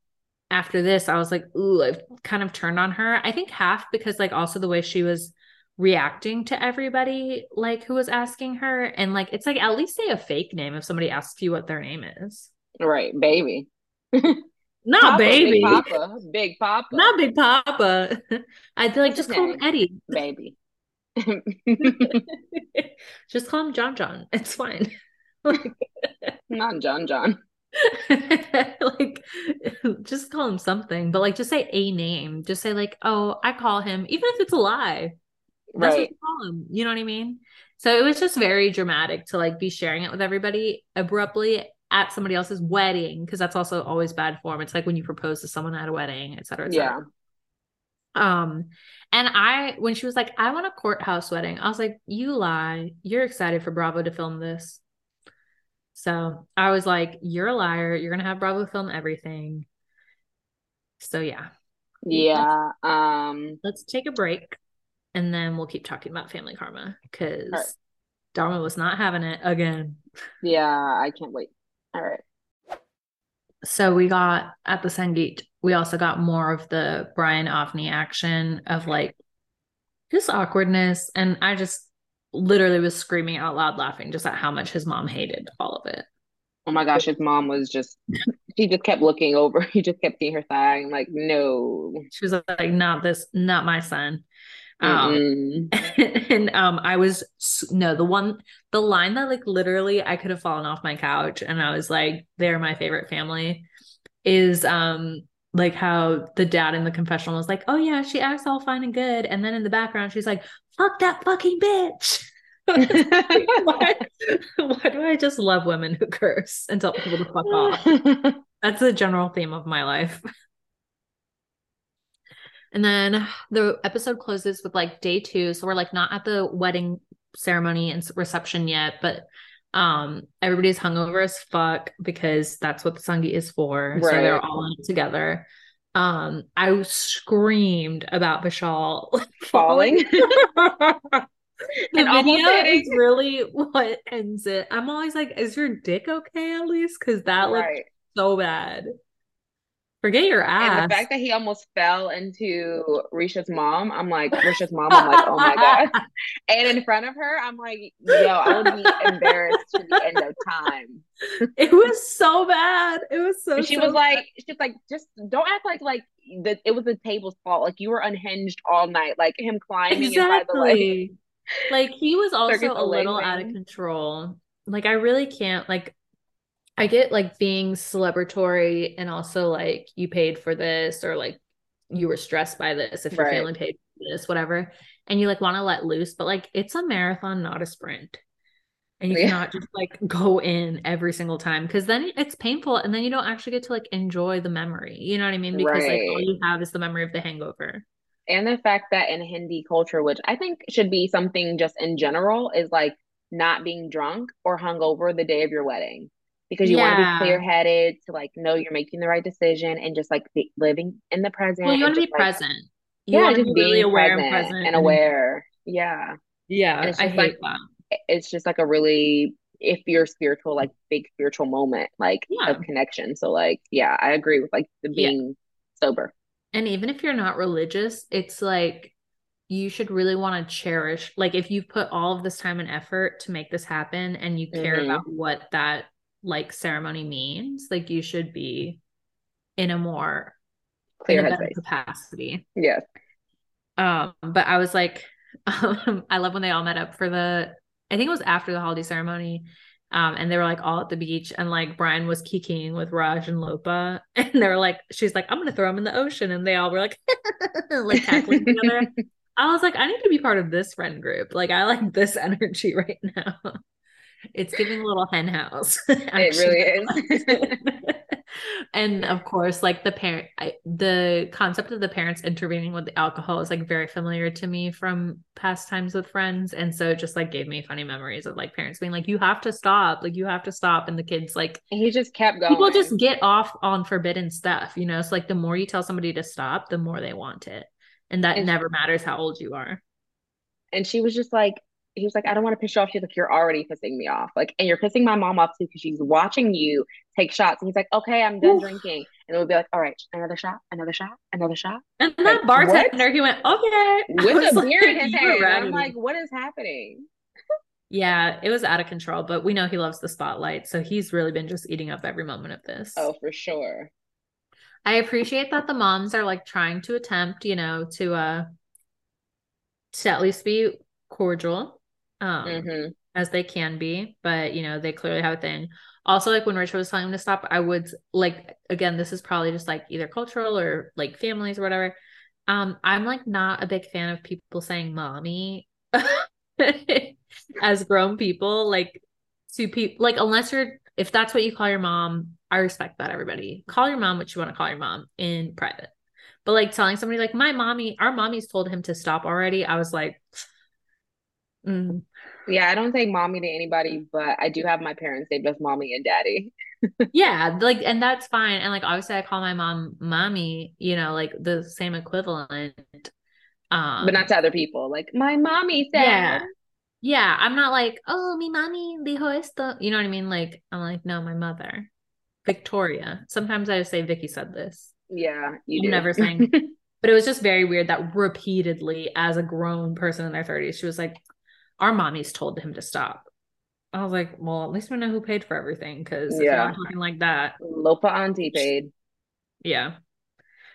after this, I was like, ooh, I've kind of turned on her. I think half because like also the way she was reacting to everybody like who was asking her and like it's like at least say a fake name if somebody asks you what their name is right baby <laughs> not papa, baby. Big papa big papa. Not big papa. <laughs> I'd be like just call him eddie. baby. <laughs> Just call him john john. It's fine. <laughs> Not john john. Like just call him something but like just say a name. Just say like oh i call him even if it's a lie. That's right. what you call him. You know what i mean? So it was just very dramatic to like be sharing it with everybody abruptly at somebody else's wedding because that's also always bad form it's like when you propose to someone at a wedding et cetera, et cetera. yeah um and i when she was like i want a courthouse wedding i was like you lie you're excited for bravo to film this so I was like, You're a liar. You're gonna have Bravo film everything. So yeah. Yeah. Um let's take a break and then we'll keep talking about family karma because right. Dharma was not having it again. Yeah, I can't wait. All right. So we got at the Sangeet, we also got more of the Brian Benni action of like just awkwardness. And I just literally was screaming out loud laughing just at how much his mom hated all of it. Oh my gosh, his mom was just she just kept looking over. <laughs> He just kept seeing her thigh. I'm like, no. She was like, not this, not my son. Um <laughs> and um I was no the one the line that like literally I could have fallen off my couch and I was like, they're my favorite family is um like how the dad in the confessional was like, "Oh yeah, she acts all fine and good," and then in the background she's like, "Fuck that fucking bitch." <laughs> <laughs> why, why, do I just love women who curse and tell people to fuck off? That's the general theme of my life. And then the episode closes with like day two. So we're like not at the wedding ceremony and reception yet, but um everybody's hungover as fuck because that's what the sangeet is for. Right. so they're all in it together. Um i screamed about vishal <laughs> falling? <laughs> the video is really what ends it. I'm always like is your dick okay at least? Because that right. looked so bad Forget your ass. And the fact that he almost fell into Richa's mom, I'm like, Richa's mom, I'm like, oh my <laughs> God. and in front of her, I'm like, yo, I would be embarrassed to the end of time. It was so bad. It was so She so was bad. like, she's like, just don't act like like that it was the table's fault. Like you were unhinged all night, like him climbing exactly. the. Like he was also a little out of control. Like I really can't like I get like being celebratory and also like you paid for this or like you were stressed by this if your right. family paid for this, whatever. And you like want to let loose, but like it's a marathon, not a sprint. And you yeah. cannot just like go in every single time because then it's painful and then you don't actually get to like enjoy the memory. You know what I mean? Because right. like all you have is the memory of the hangover. And the fact that in Hindi culture, which I think should be something just in general, is like not being drunk or hungover the day of your wedding because you yeah. want to be clear headed to like know you're making the right decision and just like be, living in the present. Well, you want to be like, present. You yeah, just being really aware and present and aware. Yeah. Yeah. I hate like, that. It's just like a really if you're spiritual, like big spiritual moment, like yeah. of connection. So like, yeah, I agree with like the being yeah. sober. And even if you're not religious, it's like you should really want to cherish like if you've put all of this time and effort to make this happen and you care mm-hmm. about what that like ceremony means like you should be in a more clear a capacity yes um but i was like <laughs> um, i love when they all met up for the i think it was after the haldi ceremony um, and they were like all at the beach, and like Brian was kikiing with Raj and Lopa, <laughs> and they were like, she's like, I'm gonna throw him in the ocean, and they all were like, <laughs> like tackling together. I was like, I need to be part of this friend group. Like, I like this energy right now. It's giving a little hen house. <laughs> it really is. <laughs> and of course, like the parent, I, the concept of the parents intervening with the alcohol is like very familiar to me from past times with friends, and so it just like gave me funny memories of like parents being like, "You have to stop, like you have to stop," and the kids like, he just kept going. People just get off on forbidden stuff, you know. It's so, like the more you tell somebody to stop, the more they want it, and that and never matters how old you are. And she was just like, he was like, I don't want to piss you off. She's like, you're already pissing me off. Like, and you're pissing my mom off too because she's watching you take shots. And he's like, okay, I'm done Oof. drinking. And it would be like, all right, another shot, another shot, another shot. And like, that bartender, what? he went, okay. <laughs> With a beer like, in his hand. I'm like, what is happening? yeah, it was out of control, but we know he loves the spotlight. So he's really been just eating up every moment of this. Oh, for sure. I appreciate that the moms are like trying to attempt, you know, to uh to at least be cordial um, mm-hmm. as they can be, but you know, they clearly have a thing. Also, like when Richard was telling him to stop, I would like again, this is probably just like either cultural or like families or whatever. Um, I'm like not a big fan of people saying mommy <laughs> as grown people, like to people like unless you're if that's what you call your mom, I respect that everybody. Call your mom what you want to call your mom in private. But like telling somebody like my mommy, our mommy's told him to stop already. I was like, mm, yeah, I don't say mommy to anybody, but I do have my parents say just mommy and daddy. yeah, like and that's fine. And like obviously I call my mom mommy, you know, like the same equivalent. Um but not to other people. Like my mommy said. Yeah. Yeah. I'm not like, oh mi mommy dijo esto. You know what I mean? Like I'm like, no, my mother. Victoria. Sometimes I just say Vicky said this. Yeah, you I'm do. never saying <laughs> but it was just very weird that repeatedly as a grown person in their 30s, she was like, our mommies told him to stop. I was like, well, at least we know who paid for everything because yeah, talking like that, Lopa Auntie paid. Yeah.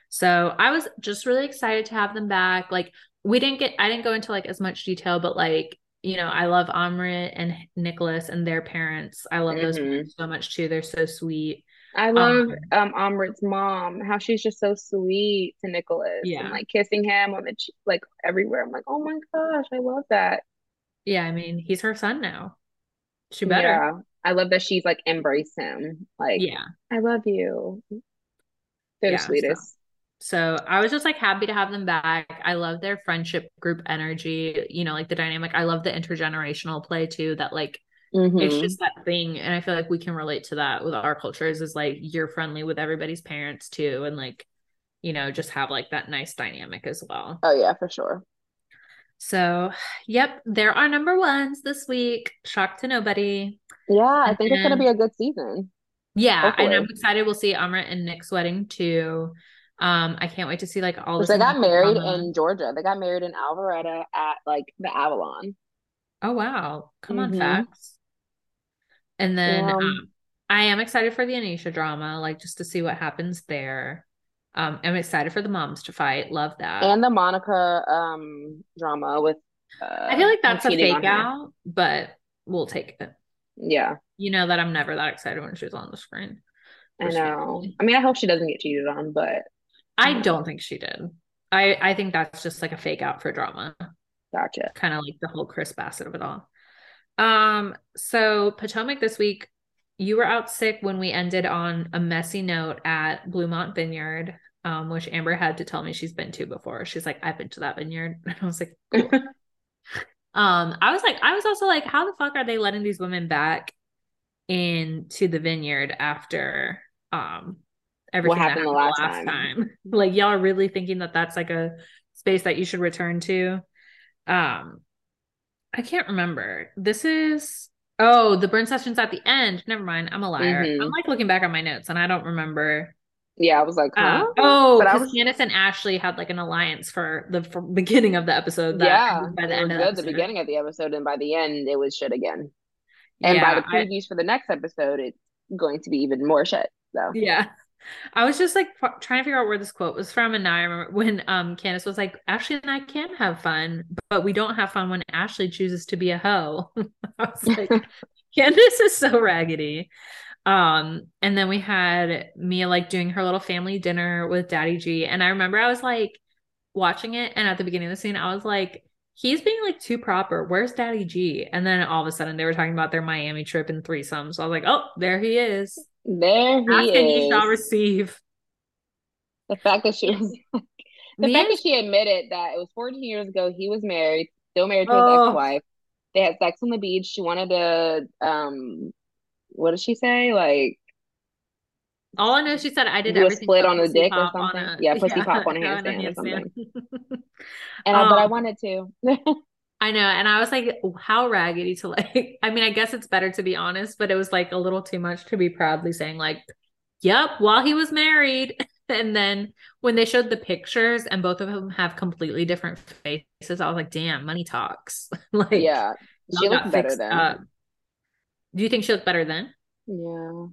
So I was just really excited to have them back. Like we didn't get, I didn't go into like as much detail, but like you know, I love Amrit and Nicholas and their parents. I love mm-hmm. those so much too. They're so sweet. I love um, um Amrit's mom, how she's just so sweet to Nicholas. Yeah. And like kissing him on the cheek, like everywhere. I'm like, oh my gosh, I love that. Yeah, I mean, he's her son now. She better. Yeah. I love that she's like embrace him. Like, yeah, I love you. They're yeah, the sweetest. So, so I was just like happy to have them back. I love their friendship group energy, you know, like the dynamic. I love the intergenerational play too, that like Mm-hmm. It's just that thing. And I feel like we can relate to that with our cultures is like you're friendly with everybody's parents too. And like, you know, just have like that nice dynamic as well. Oh, yeah, for sure. So, <sighs> yep, there are number ones this week. Shock to nobody. Yeah, I think and, it's going to be a good season. Yeah, Hopefully. and I'm excited. We'll see Amrit and Nick's wedding too. Um, I can't wait to see like all. They got married drama. in Georgia. They got married in Alpharetta at like the Avalon. Oh wow! Come mm-hmm. on, facts. And then yeah. um, I am excited for the Anisha drama, like just to see what happens there. Um, I'm excited for the moms to fight. Love that. And the Monica um drama with uh, I feel like that's a fake out, but we'll take it. Yeah. You know that I'm never that excited when she's on the screen. I know. I mean, I hope she doesn't get cheated on, but I don't think she did. I I think that's just like a fake out for drama. Gotcha. Kind of like the whole Chris Bassett of it all. Um, so Potomac this week, you were out sick when we ended on a messy note at Bluemont Vineyard, um, which Amber had to tell me she's been to before. She's like, I've been to that vineyard. <laughs> And I was like, cool. <laughs> um, I was like, I was also like, how the fuck are they letting these women back into the vineyard after um everything what happened, happened the last, last time. time? <laughs> like y'all are really thinking that that's like a space that you should return to. Um, I can't remember. This is oh, the burn session's at the end. Never mind. I'm a liar. Mm-hmm. I'm like looking back on my notes and I don't remember. Yeah, I was like, uh, huh? uh, oh, because was... Candiace and Ashley had like an alliance for the for beginning of the episode. yeah, by the end of the, the, beginning of the episode, and by the end, it was shit again. And yeah, by the previews I... for the next episode, it's going to be even more shit. So yeah, I was just like trying to figure out where this quote was from, and now I remember when um Candiace was like, "Ashley and I can have fun, but we don't have fun when Ashley chooses to be a hoe." <laughs> I was like, <laughs> Candiace is so raggedy. Um, and then we had Mia like doing her little family dinner with Daddy G, and I remember I was like watching it, and at the beginning of the scene, I was like, he's being like too proper. Where's Daddy G? And then all of a sudden they were talking about their Miami trip and threesomes. So I was like, oh, there he is. There he is. Ask is. you shall receive. The fact that she was <laughs> the Me fact that she admitted that it was 14 years ago, he was married, still married to his oh. ex-wife. They had sex on the beach. She wanted to um what did she say? Like all I know, she said I did do a split on the dick or something. A, yeah, pussy <laughs> yeah, pop on a handstand or something. <laughs> and um, I, but I um, wanted to. <laughs> I know, and I was like, how raggedy to like. I mean, I guess it's better to be honest, but it was like a little too much to be proudly saying like, "Yep," while he was married. And then when they showed the pictures and both of them have completely different faces, I was like, "Damn, money talks." like, yeah, she looked better then. Up. Do you think she looked better then? Yeah, more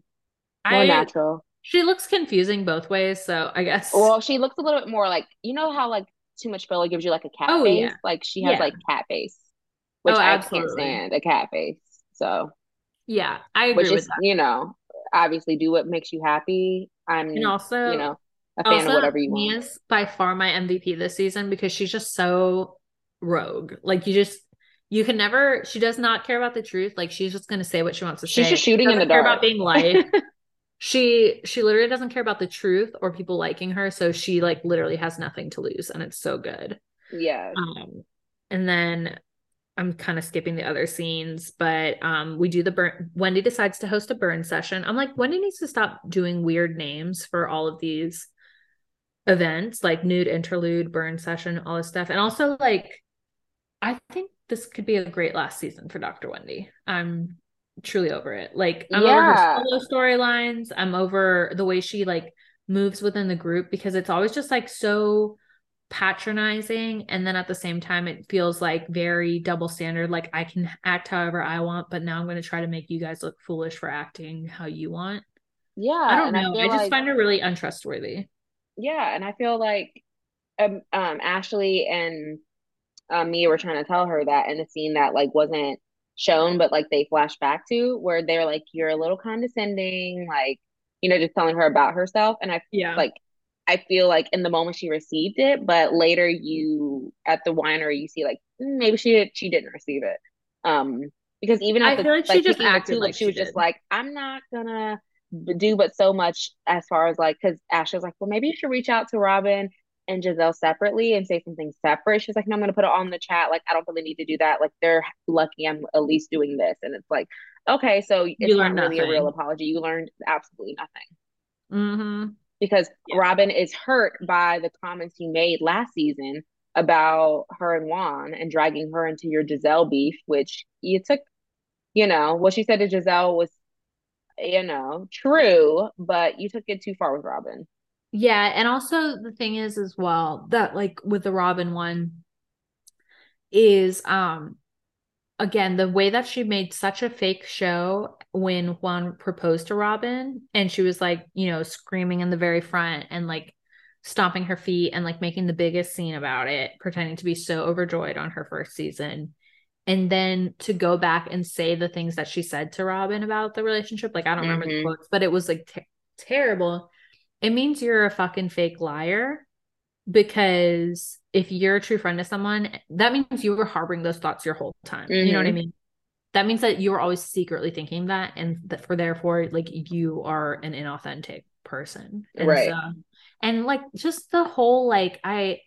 I, natural. She looks confusing both ways, so I guess. Well, she looks a little bit more like you know how like too much filler gives you like a cat oh, face. Yeah. Like she has yeah. like cat face, oh, which oh, I can't stand a cat face. So yeah, I agree which is, that. You know, obviously do what makes you happy. I'm and also you know a fan also, of whatever you want. Mia's by far my MVP this season because she's just so rogue. Like you just you can never. She does not care about the truth. Like she's just going to say what she wants to she's say. She's just shooting in the dark. Care about being like. <laughs> she she literally doesn't care about the truth or people liking her so she like literally has nothing to lose and it's so good yeah um and then i'm kind of skipping the other scenes but um we do the burn wendy decides to host a burn session i'm like wendy needs to stop doing weird names for all of these events like nude interlude burn session all this stuff and also like i think this could be a great last season for dr wendy i'm truly over it. Like I'm yeah. over her solo storylines. I'm over the way she like moves within the group because it's always just like so patronizing and then at the same time it feels like very double standard like I can act however I want but now I'm going to try to make you guys look foolish for acting how you want. Yeah. I don't know. I, I just like, find her really untrustworthy. Yeah, and I feel like um, um Ashley and um, Mia were trying to tell her that in a scene that like wasn't shown, but like they flash back to where they're like, you're a little condescending, like, you know, just telling her about herself. And I yeah. like, I feel like in the moment she received it, but later you at the winery, you see like mm, maybe she she didn't receive it. Um, because even at I the, feel like, like she just acted like she was did. just like, I'm not gonna do but so much as far as like because Ashley was like, well, maybe you should reach out to Robin and Gizelle separately and say something separate. She's like, no, I'm going to put it on the chat. Like, I don't really need to do that. Like, they're lucky I'm at least doing this. And it's like, okay, so it's you not really a real apology. You learned absolutely nothing. Mm-hmm. Because yeah. Robin is hurt by the comments you made last season about her and Juan and dragging her into your Gizelle beef, which you took, you know, what she said to Gizelle was, you know, true, but you took it too far with Robin. Yeah, and also the thing is as well that like with the Robin one is um again the way that she made such a fake show when Juan proposed to Robin and she was like, you know, screaming in the very front and like stomping her feet and like making the biggest scene about it, pretending to be so overjoyed on her first season. And then to go back and say the things that she said to Robin about the relationship, like I don't mm-hmm. remember the mm-hmm. quotes, but it was like t- terrible it means you're a fucking fake liar because if you're a true friend to someone, that means you were harboring those thoughts your whole time. Mm-hmm. You know what I mm-hmm. mean? That means that you were always secretly thinking that, and that for therefore, like you are an inauthentic person, and right? So, and like just the whole like I,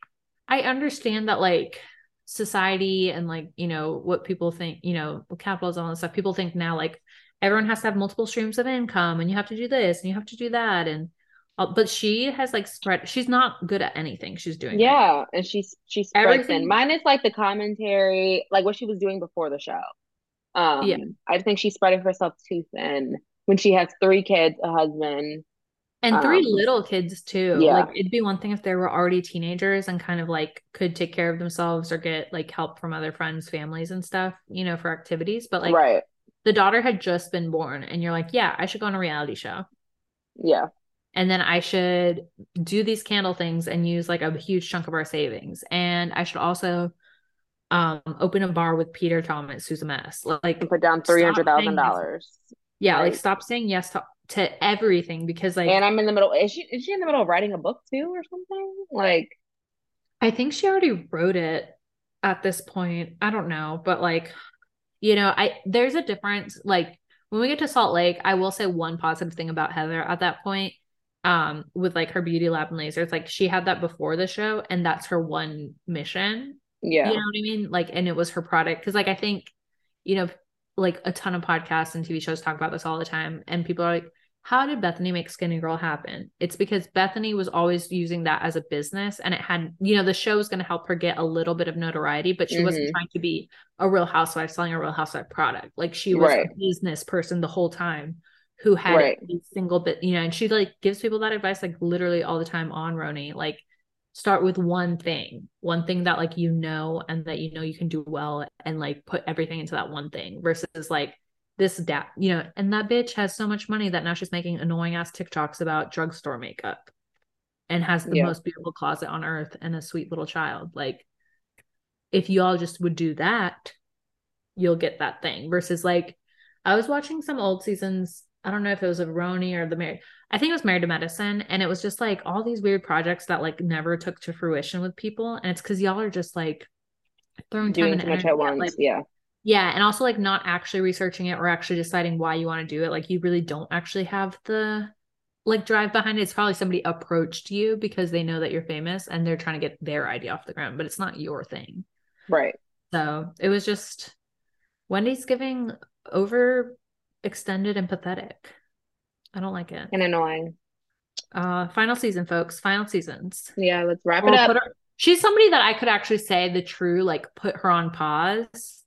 I understand that like society and like you know what people think, you know, capitalism and stuff. People think now like everyone has to have multiple streams of income, and you have to do this and you have to do that, and uh, but she has like spread she's not good at anything. She's doing yeah right. and she's she's everything mine is like the commentary like what she was doing before the show. Um yeah. I think she's spreading herself too thin when she has three kids a husband and three um, little kids too. yeah. like it'd be one thing if they were already teenagers and kind of like could take care of themselves or get like help from other friends families and stuff you know for activities. But like right. the daughter had just been born and you're like yeah i should go on a reality show. Yeah and then I should do these candle things and use like a huge chunk of our savings. And I should also um open a bar with Peter Thomas, who's a mess. Like and put down three hundred thousand dollars. Yeah, right. like stop saying yes to, to everything because like And I'm in the middle is she is she in the middle of writing a book too or something? Like I think she already wrote it. at this point. I don't know, but like, you know, I there's a difference. Like when we get to Salt Lake, I will say one positive thing about Heather at that point, um, with like her beauty lab and lasers. Like she had that before the show, and that's her one mission. Yeah. You know what I mean? Like, and it was her product. Cause like I think, you know, like a ton of podcasts and TV shows talk about this all the time. And people are like, how did Bethenny make Skinny Girl happen? It's because Bethenny was always using that as a business and it had, you know, the show was going to help her get a little bit of notoriety, but she mm-hmm. wasn't trying to be a real housewife selling a real housewife product. Like she was right. a business person the whole time who had right. a single bit, you know, and she like gives people that advice like literally all the time on RHONY, Like start with one thing, one thing that like you know and that you know you can do well and like put everything into that one thing versus like this dad, you know, and that bitch has so much money that now she's making annoying ass TikToks about drugstore makeup and has the yeah. most beautiful closet on earth and a sweet little child. Like, if y'all just would do that, you'll get that thing. Versus, like, I was watching some old seasons. I don't know if it was of RHONY or the Married. I think it was Married to Medicine, and it was just like all these weird projects that like never took to fruition with people, and it's because y'all are just like throwing doing too much at once. Like, yeah, yeah and also like not actually researching it or actually deciding why you want to do it like you really don't actually have the like drive behind it it's probably somebody approached you because they know that you're famous and they're trying to get their idea off the ground but it's not your thing right so it was just wendy's giving over extended and pathetic i don't like it and annoying uh final season folks final seasons yeah let's wrap it up her, she's somebody that i could actually say the true like put her on pause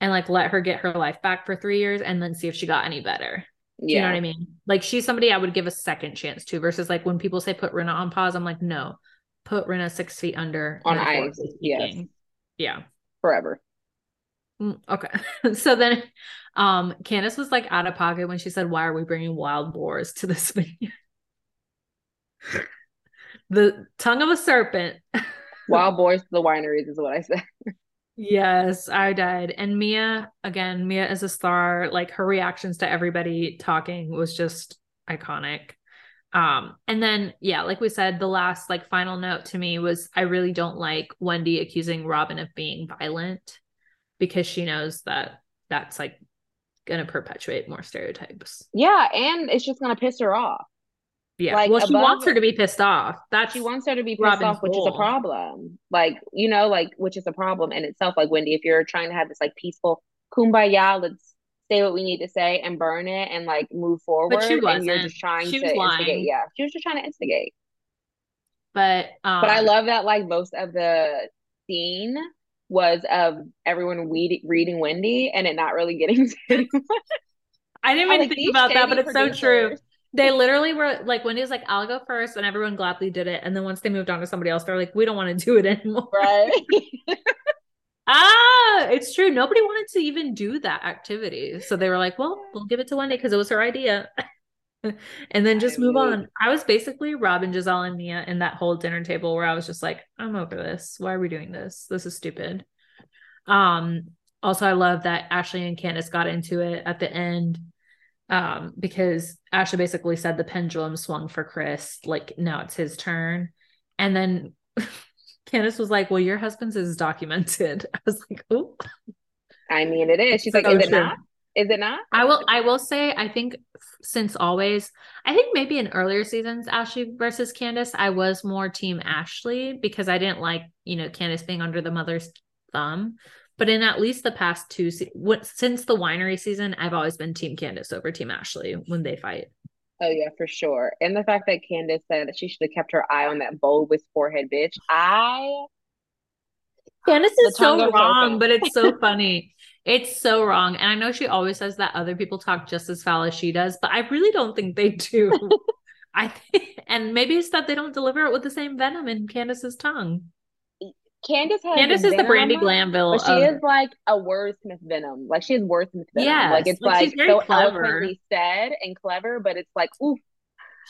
and like let her get her life back for three years and then see if she got any better. Yeah. You know what I mean? Like she's somebody I would give a second chance to versus like when people say put Rinna on pause, I'm like, no, put Rinna six feet under on ice. Yes. Yeah. Forever. Mm, okay. <laughs> so then um Candiace was like out of pocket when she said, Why are we bringing wild boars to this <laughs> vineyard? the tongue of a serpent. <laughs> wild boars to the wineries is what I said. Yes, I died. And Mia, again, Mia is a star, like her reactions to everybody talking was just iconic. Um, and then yeah, like we said, the last like final note to me was I really don't like Wendy accusing Robin of being violent because she knows that that's like gonna perpetuate more stereotypes. Yeah, and it's just gonna piss her off. Yeah. Like well, she wants her to be pissed off. That she wants her to be pissed Robin's off, which goal. is a problem. Like, you know, like which is a problem in itself. Like Wendy, if you're trying to have this like peaceful kumbaya, let's say what we need to say and burn it and like move forward. But she wasn't. And you're just trying she to instigate. Yeah. She was just trying to instigate. But um But I love that like most of the scene was of everyone weed- reading Wendy and it not really getting <laughs> to I didn't even like, think about that, but it's producers. so true they literally were like Wendy was like, I'll go first, and everyone gladly did it. And then once they moved on to somebody else, they're like, we don't want to do it <laughs> anymore. Right. <laughs> ah, it's true. Nobody wanted to even do that activity. So they were like, well, we'll give it to Wendy because it was her idea. <laughs> and then just move on. I was basically Robin, Gizelle, and Mia in that whole dinner table where I was just like, I'm over this. Why are we doing this? This is stupid. Um, also I love that Ashley and Candiace got into it at the end um, because Ashley basically said the pendulum swung for Chris, like now it's his turn. And then <laughs> Candiace was like, Well, your husband's is documented. <laughs> I was like, Oh, I mean, it is. She's like, Is it not? Is it not? I will I will say I think since always, I think maybe in earlier seasons, Ashley versus Candiace, I was more team Ashley because I didn't like, you know, Candiace being under the mother's thumb. But in at least the past two, se- what, since the winery season, I've always been Team Candiace over Team Ashley when they fight. Oh yeah, for sure. And the fact that Candiace said that she should have kept her eye on that bulbous forehead bitch. I Candiace is so wrong, but it's so <laughs> funny. It's so wrong. And I know she always says that other people talk just as foul as she does, but I really don't think they do. <laughs> I think, and maybe it's that they don't deliver it with the same venom in Candiace's tongue. Candiace has Candiace is the Brandi Glanville. But she of... is like a wordsmith venom. Like she is wordsmith venom. Yeah, like it's like, like so clever. eloquently said and clever, but it's like ooh.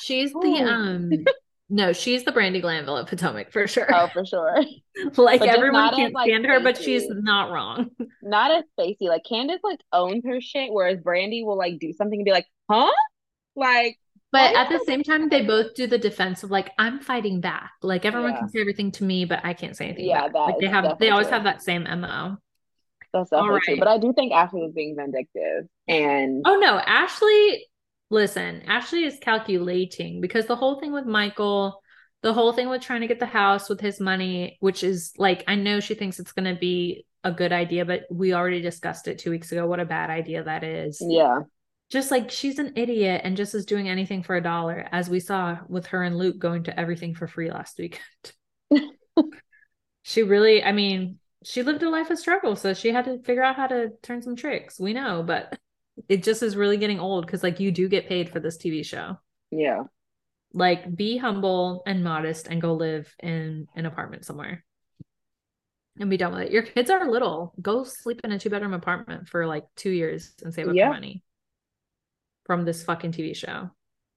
She's ooh. the um <laughs> no, she's the Brandi Glanville of Potomac for sure. Oh, for sure. <laughs> like everyone can't stand like, her, but she's not wrong. <laughs> Not as spacey. Like Candiace like owns her shit, whereas Brandy will like do something and be like, huh? Like But at the same time, they both do the defense of like, I'm fighting back. Like everyone yeah. can say everything to me, but I can't say anything. Yeah, back. That like they have they always true. have that same MO. That's definitely right. true. But I do think Ashley was being vindictive. And oh no, Ashley, listen, Ashley is calculating because the whole thing with Michael, the whole thing with trying to get the house with his money, which is like I know she thinks it's gonna be a good idea, but we already discussed it two weeks ago. What a bad idea that is. Yeah just like she's an idiot and just is doing anything for a dollar, as we saw with her and Luke going to everything for free last weekend. <laughs> she really, I mean, she lived a life of struggle, so she had to figure out how to turn some tricks. We know, but it just is really getting old because like you do get paid for this TV show. Yeah. Like be humble and modest and go live in an apartment somewhere and be done with it. Your kids are little. Go sleep in a two bedroom apartment for like two years and save up yeah. your money from this fucking TV show.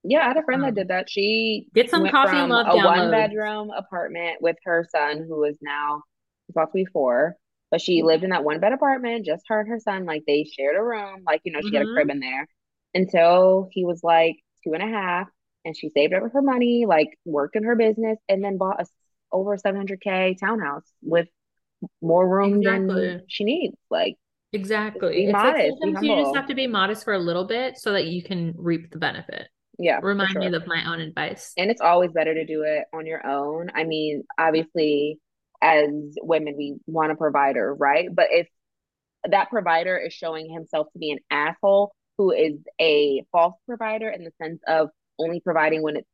Yeah, I had a friend um, that did that. She get some coffee and love. A one bedroom apartment with her son, who is now about to be four, but she lived in that one bed apartment, just her and her son. Like they shared a room, like you know, she mm-hmm. had a mm-hmm. crib in there until he was like two and a half, and she saved up her money, like worked in her business, and then bought a over 700k townhouse with more room exactly. than she needs. Like Exactly. Be modest. Like you just have to be modest for a little bit so that you can reap the benefit. Yeah. Remind sure. me of my own advice. And it's always better to do it on your own. I mean, obviously, as women, we want a provider, right? But if that provider is showing himself to be an asshole who is a false provider in the sense of only providing when it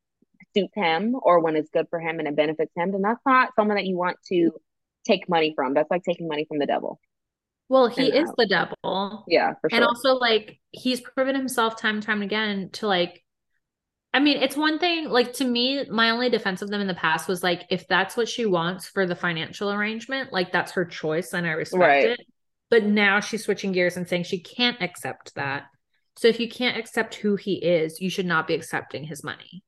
suits him or when it's good for him and it benefits him, then that's not someone that you want to take money from. That's like taking money from the devil. Well, he is out. the devil. Yeah, for sure. And also like he's proven himself time and time again to like I mean, it's one thing like to me, my only defense of them in the past was like if that's what she wants for the financial arrangement, like that's her choice and I respect right. it. But now she's switching gears and saying she can't accept that. So if you can't accept who he is, you should not be accepting his money.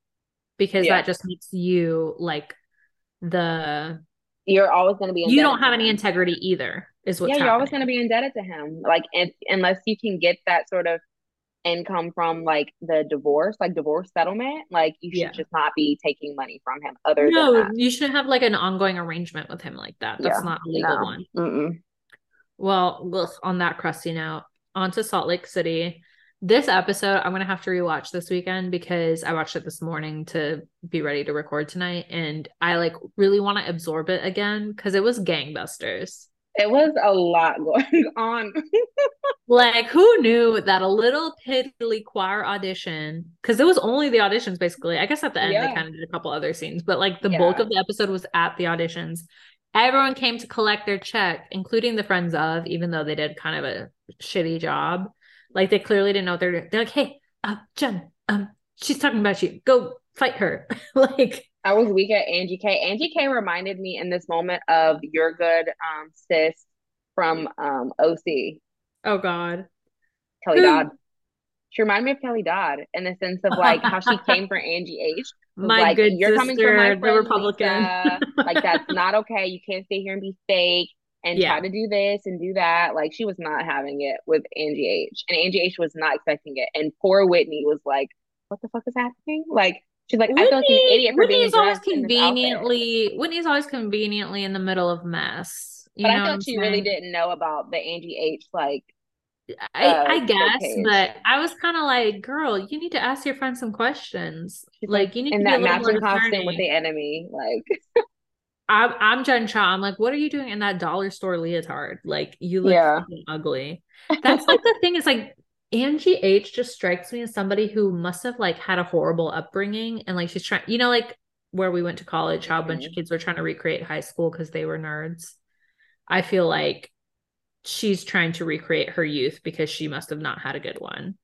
Because yeah. that just makes you like the you're always going to be you don't have any integrity either is what yeah you're happening. always going to be indebted to him like if, unless you can get that sort of income from like the divorce like divorce settlement like you should yeah. just not be taking money from him other no you should have like an ongoing arrangement with him like that that's yeah. not a legal no. one Mm-mm. well on that crusty note on to salt lake city this episode i'm gonna have to rewatch this weekend because i watched it this morning to be ready to record tonight and i like really want to absorb it again because it was gangbusters it was a lot going <laughs> on. like, who knew that a little piddly choir audition, because it was only the auditions basically. I guess at the end yeah. they kind of did a couple other scenes, but like the yeah. bulk of the episode was at the auditions. Everyone came to collect their check, including the friends of, even though they did kind of a shitty job. Like they clearly didn't know what they're doing. They're like, hey, uh, Jen, um, she's talking about you. Go fight her. <laughs> like I was weak at Angie K. Angie K reminded me in this moment of your good um sis from um OC. Oh God. Kelly Dodd. She reminded me of Kelly Dodd in the sense of like how she came for Angie H. <laughs> My like, good You're sister, coming for my the Republican. like that's <laughs> not okay. You can't stay here and be fake and yeah. try to do this and do that. Like she was not having it with Angie H. And Angie H was not expecting it. And poor Whitney was like, what the fuck is happening? Like She's like, Whitney, I feel like an idiot for Whitney's being always conveniently. Whitney's always conveniently in the middle of mess. You but I thought she saying? really didn't know about the Angie H. Like, I, uh, I guess, but I was kind of like, girl, you need to ask your friend some questions. She's like, you need to that matching costume with the enemy. Like, <laughs> I'm I'm Jen Shah. I'm like, what are you doing in that dollar store leotard? Like, you look yeah. ugly. That's like the thing is like Angie H just strikes me as somebody who must have like had a horrible upbringing and like she's trying, you know, like where we went to college, how a bunch of mm-hmm. kids were trying to recreate high school because they were nerds. I feel like she's trying to recreate her youth because she must have not had a good one.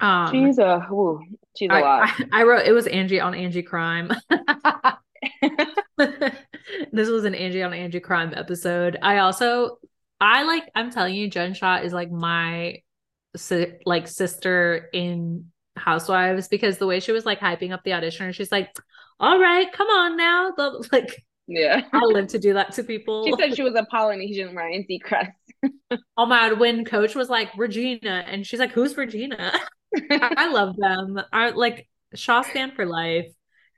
Um, she's a ooh, she's a I, lot. I, I wrote it was Angie on Angie Crime. <laughs> this was an Angie on Angie Crime episode. I also I like I'm telling you, Jen Shah is like my si- like sister in Housewives because the way she was like hyping up the auditioner, she's like, "All right, come on now." The, like, yeah, I live to do that to people. She said she was a Polynesian Ryan Seacrest. <laughs> oh my god, when Coach was like Regina, and she's like, "Who's Regina?" <laughs> I love them. I like Shah stand for life.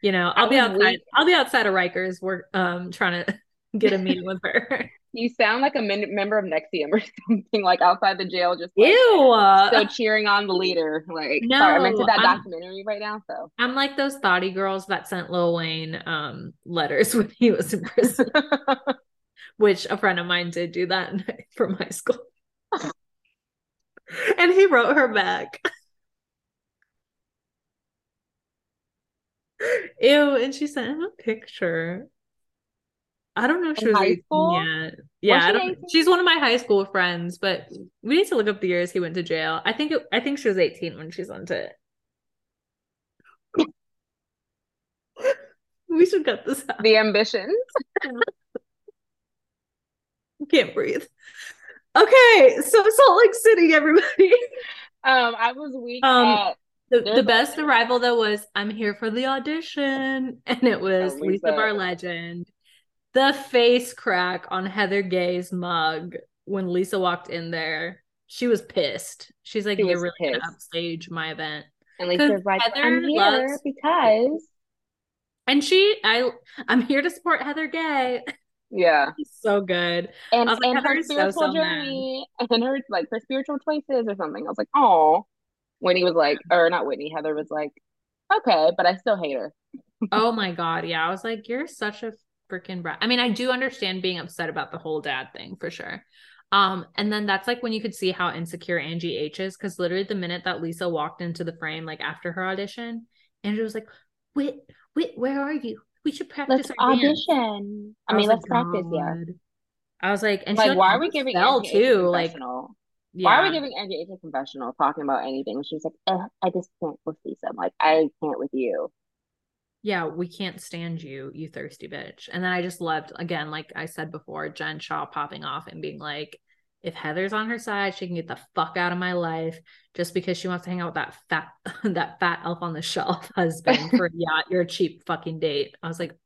You know, I'll be outside. Weak. I'll be outside of Rikers. We're um trying to <laughs> get a meeting with her. You sound like a min- member of NXIVM or <laughs> something, like outside the jail, just like, ew. So cheering on the leader. Like, no, sorry, I'm into that I'm, documentary right now. So I'm like those thoughty girls that sent Lil Wayne um letters <laughs> when he was in prison, <laughs> which a friend of mine did do that from high school, and he wrote her back. Ew, and she sent him a picture. I don't know if she was 18 yet. Yeah, she she's one of my high school friends, but we need to look up the years he went to jail. I think it, I think she was 18 when she sent it. <laughs> we should cut this out. The ambitions. <laughs> Can't breathe. Okay, so Salt Lake City, everybody. <laughs> Um, I was weak um, at the, the best arrival though was I'm here for the audition, and it was oh, Lisa Barlegend the face crack on Heather Gay's mug when Lisa walked in there. She was pissed. She's like, she "You're really pissed. gonna upstage my event." And Lisa's like, Heather "I'm here loves... because." <laughs> And she, I, I'm here to support Heather Gay. <laughs> Yeah, She's so good. And, like, and her spiritual so, so journey, mad. <laughs> and her like her spiritual choices or something. I was like, "Oh." Whitney was like, or not Whitney. Heather was like, "Okay, but I still hate her." oh my god, yeah. I was like, "You're such a freaking brat. I mean, I do understand being upset about the whole dad thing for sure. Um, and then that's like when you could see how insecure Angie H is, because literally the minute that Lisa walked into the frame, like after her audition, Angie was like, Wait, wait, where are you? We should practice let's audition. I, I mean, let's like, practice, yeah. I was like, and like, she, why are we giving L too? Like, yeah. why are we giving Angie H a confessional talking about anything? She's like, I just can't with Lisa. I'm like, I can't with you yeah, we can't stand you, you thirsty bitch. And then I just loved, again, like I said before, Jen Shah popping off and being like, if Heather's on her side, she can get the fuck out of my life just because she wants to hang out with that fat, <laughs> that fat elf on the shelf <laughs> husband for yeah, you're a cheap fucking date. I was like,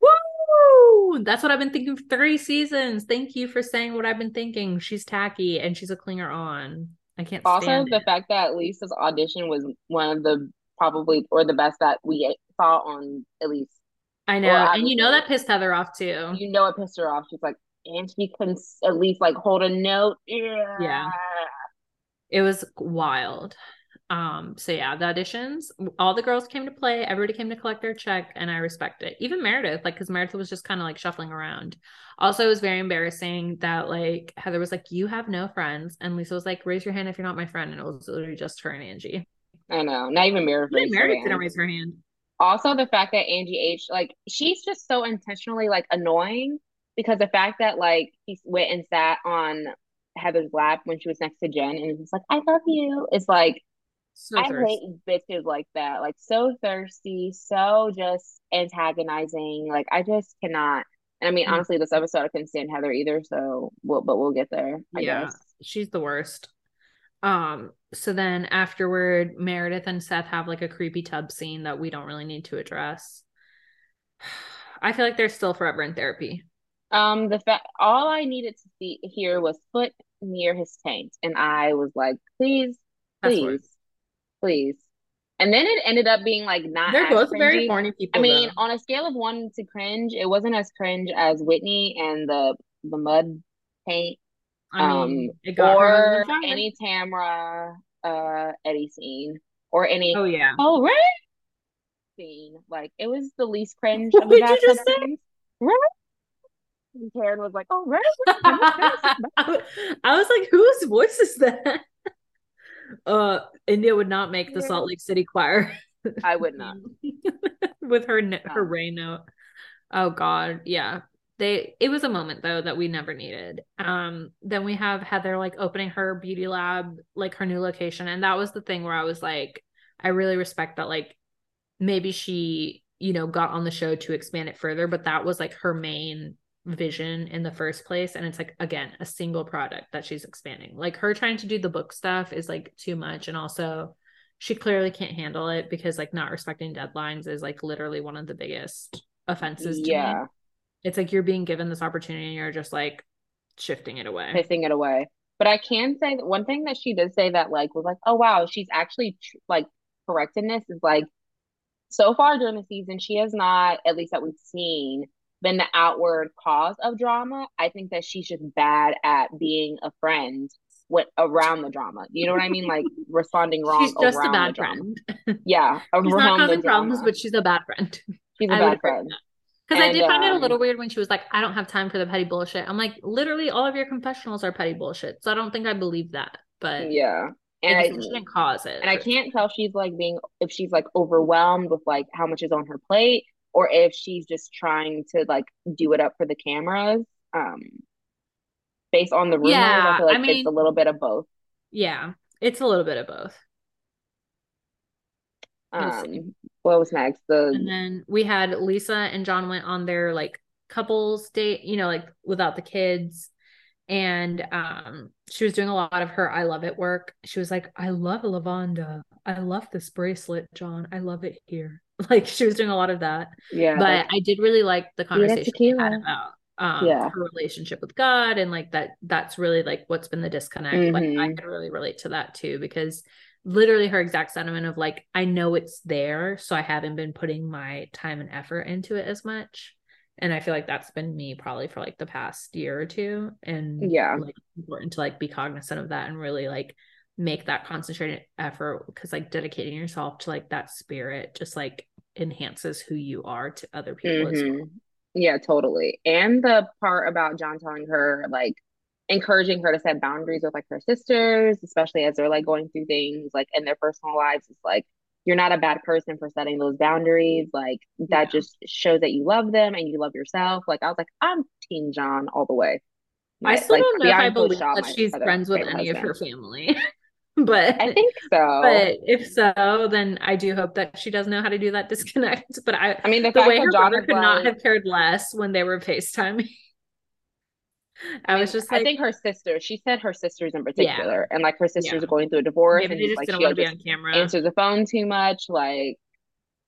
woo! That's what I've been thinking for three seasons. Thank you for saying what I've been thinking. She's tacky and she's a clinger on. I can't. Also, the it. fact that Lisa's audition was one of the probably or the best that we saw on at least. I know, and you know that pissed Heather off too. You know it pissed her off. She's like, and she couldn't at least like hold a note. Yeah. yeah. It was wild. Um, so yeah, the auditions, all the girls came to play, everybody came to collect their check, and I respect it. Even Meredith, like because Meredith was just kind of like shuffling around. Also, it was very embarrassing that like Heather was like, You have no friends, and Lisa was like, Raise your hand if you're not my friend, and it was literally just her and Angie. I know. Not even Meredith. Even Meredith didn't raise her hand. Also, the fact that Angie H, like, she's just so intentionally like annoying because the fact that like he went and sat on Heather's lap when she was next to Jen and was like, "I love you," it's like. So I hate bitches like that. Like so thirsty, so just antagonizing. Like I just cannot. And I mean, mm-hmm. honestly, this episode I couldn't stand Heather either. So, we'll, but we'll get there. I yeah, guess. she's the worst. Um, so then afterward, Meredith and Seth have like a creepy tub scene that we don't really need to address. <sighs> I feel like they're still forever in therapy. Um, the fact all I needed to see here was foot near his taint, and I was like, please, please, please. And then it ended up being like not. They're both cringy. very horny people. I mean, though. on a scale of one to cringe, it wasn't as cringe as Whitney and the the mud paint I mean, um, or any Tamra uh Eddie scene or any oh yeah. Oh right scene. Like it was the least cringe what of did you just say? right and Karen was like oh right <laughs> I was like whose voice is that? <laughs> Uh India would not make the Salt Lake City choir. I would not. <laughs> With her her Ray note. Oh god. Yeah they it was a moment though that we never needed. Um then we have heather like opening her beauty lab like her new location. And that was the thing where i was like i really respect that like maybe she you know got on the show to expand it further but that was like her main vision in the first place. And it's like again a single product that she's expanding. Like her trying to do the book stuff is like too much. And also she clearly can't handle it because like not respecting deadlines is like literally one of the biggest offenses yeah me it's like you're being given this opportunity and you're just like shifting it away pissing it away but i can say that one thing that she did say that like was like oh wow she's actually tr- like correctness is like so far during the season, she has not, at least that we've seen, been the outward cause of drama. I think that she's just bad at being a friend what around the drama. You know what I mean? Like <laughs> responding wrong. She's just a bad friend. Yeah, <laughs> she's not causing problems, but she's a bad friend. She's a I bad friend. Because I did find um, it a little um, weird when she was like, "I don't have time for the petty bullshit." I'm like, literally, all of your confessionals are petty bullshit. So I don't think I believe that. But yeah, and I, she didn't cause it. And I can't tell if she's like being if she's like overwhelmed with like how much is on her plate, or if she's just trying to like do it up for the cameras. Um, based on the rumors. Yeah, I feel like I mean, it's a little bit of both. Yeah, it's a little bit of both. Um, what was next? The and then we had Lisa and John went on their like couples date, you know, like without the kids. And um, she was doing a lot of her I love it work. She was like, I love Lavanda. I love this bracelet, John. I love it here. <laughs> Like she was doing a lot of that. Yeah. But I did really like the conversation about um yeah. her relationship with God and like that that's really like what's been the disconnect. Mm-hmm. Like I mm-hmm. can really relate to that too because literally her exact sentiment of like I know it's there so I haven't been putting my time and effort into it as much. And I feel like that's been me probably for like the past year or two and yeah like important to like be cognizant of that and really like make that concentrated effort because like dedicating yourself to like that spirit just like enhances who you are to other people mm-hmm. as well. Yeah, totally. And the part about John telling her, like, encouraging her to set boundaries with like her sisters, especially as they're like going through things like in their personal lives. It's like, you're not a bad person for setting those boundaries. Like, that yeah. just shows that you love them and you love yourself. Like, I was like, I'm Team John all the way. My, I still like, don't know if I believe that she's friends with any husband. of her family. <laughs> but I think so. But if so, then I do hope that she does know how to do that disconnect. <laughs> But I, I mean, the, the way her brother could like, not have cared less when they were FaceTiming. I was just like, I think her sister, she said her sisters in particular, yeah. and like her sisters yeah. are going through a divorce. Maybe and they just like, didn't want to be on camera. Answers the phone too much. Like,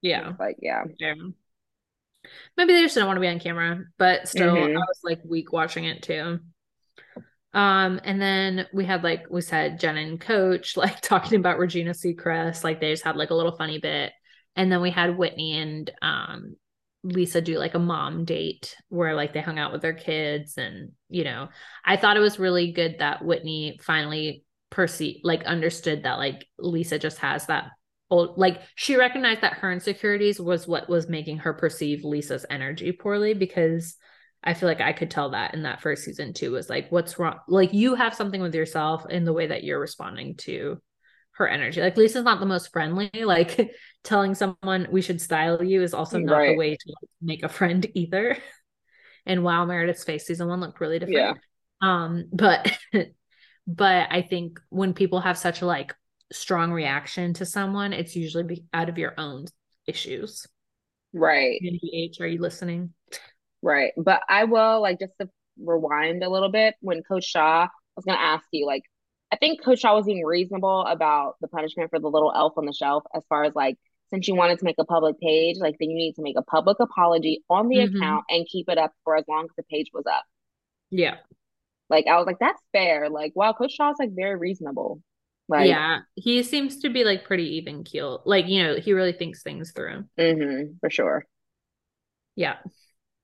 yeah. Like, yeah. yeah. Maybe they just didn't want to be on camera, but still, mm-hmm. I was like weak watching it too. Um, and then we had like we said Jen and Coach <laughs> like talking about Regina Seacrest, like they just had like a little funny bit. And then we had Whitney and um Lisa do like a mom date where like they hung out with their kids and you know, I thought it was really good that Whitney finally perceived like understood that like Lisa just has that old like she recognized that her insecurities was what was making her perceive Lisa's energy poorly because I feel like I could tell that in that first season too was like, what's wrong? Like you have something with yourself in the way that you're responding to her energy. Like Lisa's not the most friendly. Like <laughs> telling someone we should style you is also not right. the way to like, make a friend either. <laughs> And wow, Meredith's face season one looked really different. Yeah. Um, but <laughs> but I think when people have such a like strong reaction to someone, it's usually be out of your own issues. Right. H, are you listening? Right. But I will like just to rewind a little bit when Coach Shah I was gonna ask you, like, I think Coach Shah was being reasonable about the punishment for the little elf on the shelf as far as like since you wanted to make a public page, like then you need to make a public apology on the mm-hmm. account and keep it up for as long as the page was up. Yeah. Like I was like, that's fair. Like, wow, Coach Shah's like very reasonable. Like, yeah, he seems to be like pretty even keel. Like, you know, he really thinks things through. Mm-hmm, for sure. Yeah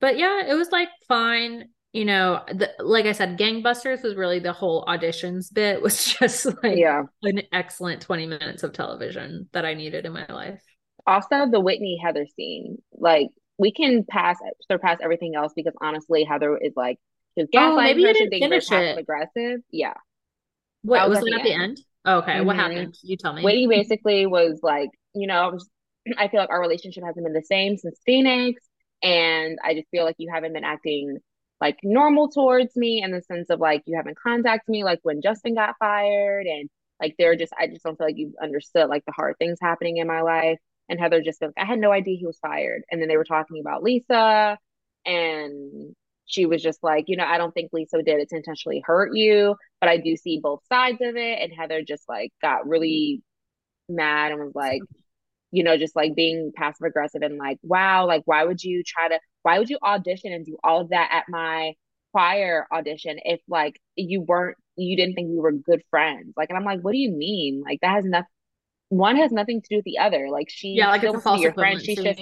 but yeah, it was like fine. You know, the, like I said, Gangbusters was really the whole auditions bit was <laughs> just like yeah. an excellent 20 minutes of television that I needed in my life. Also, the Whitney Heather scene, like we can pass surpass everything else because honestly, Heather is like she's gaslighting oh, maybe her, she thinks passive aggressive. Yeah. What was, was it at the end? end? Oh, okay, mm-hmm. what happened? You tell me. Whitney basically was like, you know, <clears throat> I feel like our relationship hasn't been the same since Phoenix. And I just feel like you haven't been acting like normal towards me in the sense of like you haven't contacted me like when Justin got fired and like they're just I just don't feel like you've understood like the hard things happening in my life. And Heather just like, I had no idea he was fired. And then they were talking about Lisa and she was just like, you know, I don't think Lisa did it to intentionally hurt you, but I do see both sides of it. And Heather just like got really mad and was like, you know, just like being passive aggressive and like, wow, like, why would you try to, why would you audition and do all of that at my choir audition if like you weren't, you didn't think we were good friends? Like, and I'm like, what do you mean? Like, that has nothing, one has nothing to do with the other. Like she yeah, like it's a false your friend. She's just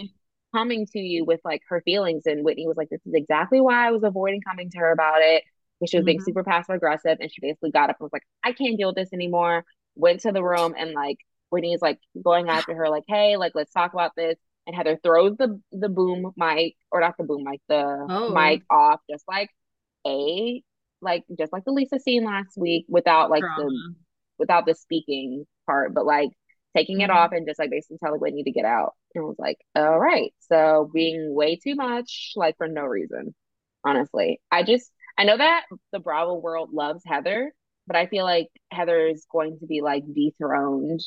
coming to you with like her feelings. And Whitney was like, "This is exactly why I was avoiding coming to her about it." Because she was mm-hmm. being super passive aggressive, and she basically got up and was like, "I can't deal with this anymore." Went to the room and like Whitney is like going <sighs> after her, like, "Hey, like let's talk about this." And Heather throws the the boom mic or not the boom mic, the oh. mic off, just like a like just like the Lisa scene last week, without like Drama. the without the speaking part, but like taking it mm-hmm. off and just like basically telling Whitney to get out. And I was like, all right. So being way too much, like for no reason, honestly. I just, I know that the Bravo world loves Heather, but I feel like Heather is going to be like dethroned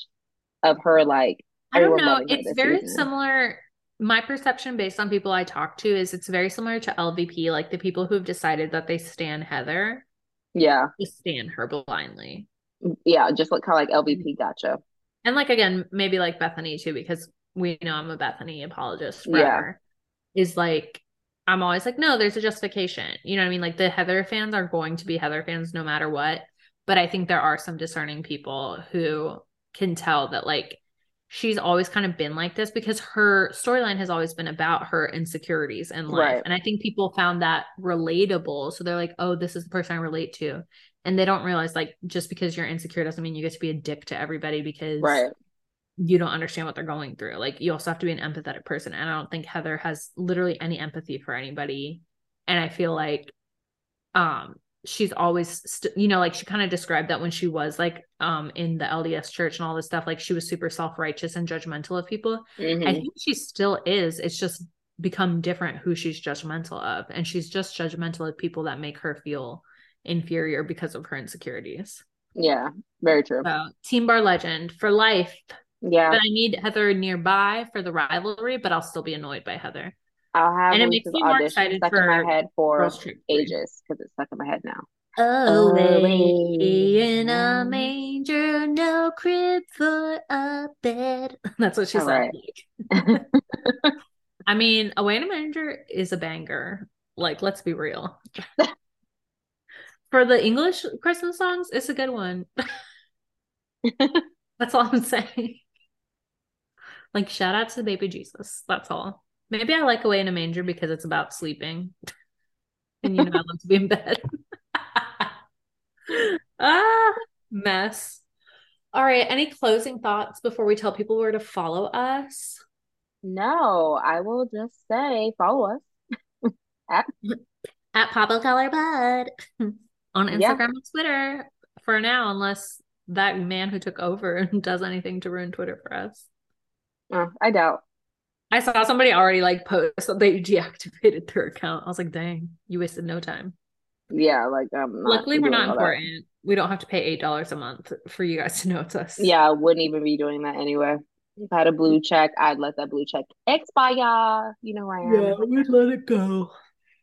of her, like, I don't know. It's very season. similar. My perception based on people I talk to is it's very similar to LVP, like the people who've decided that they stand Heather. Yeah. Just stand her blindly. Yeah, just like kind of like LVP mm-hmm. gotcha and like again maybe like Bethenny too because we know i'm a Bethenny apologist forever yeah. is like i'm always like no there's a justification you know what i mean like the heather fans are going to be heather fans no matter what but i think there are some discerning people who can tell that like she's always kind of been like this because her storyline has always been about her insecurities in life. Right. and i think people found that relatable. So they're like oh this is the person i relate to. And they don't realize like just because you're insecure doesn't mean you get to be a dick to everybody because right. you don't understand what they're going through. Like you also have to be an empathetic person. And i don't think heather has literally any empathy for anybody. And i feel like um she's always st- you know like she kind of described that when she was like um in the LDS church and all this stuff like she was super self-righteous and judgmental of people mm-hmm. i think she still is it's just become different who she's judgmental of and she's just judgmental of people that make her feel inferior because of her insecurities. Yeah, very true. So, Team Bar Legend for life. Yeah. But I need Heather nearby for the rivalry, but I'll still be annoyed by Heather. I'll have and it makes me more excited stuck for in my head for ages because it's stuck in my head now. Oh, oh in a manger, no crib for a bed. <laughs> That's what she All said. Right. I mean, away in a manger is a banger. Like, let's be real. <laughs> for the English Christmas songs, it's a good one. <laughs> That's all I'm saying. Like shout out to baby Jesus. That's all. Maybe I like Away in a Manger because it's about sleeping. <laughs> and you know I love to be in bed. <laughs> ah, mess. All right. Any closing thoughts before we tell people where to follow us? No, I will just say follow us <laughs> at at Pablo Color Bud on Instagram yeah. and Twitter for now, unless that man who took over does anything to ruin Twitter for us. Oh, I doubt. I saw somebody already like post that they deactivated their account. I was like, dang, you wasted no time. Yeah, like um luckily we're not important. We don't have to pay eight dollars a month for you guys to <laughs> know it's us. Yeah, I wouldn't even be doing that anyway. If I had a blue check, I'd let that blue check expire. You know where I am. Yeah, we'd let it go.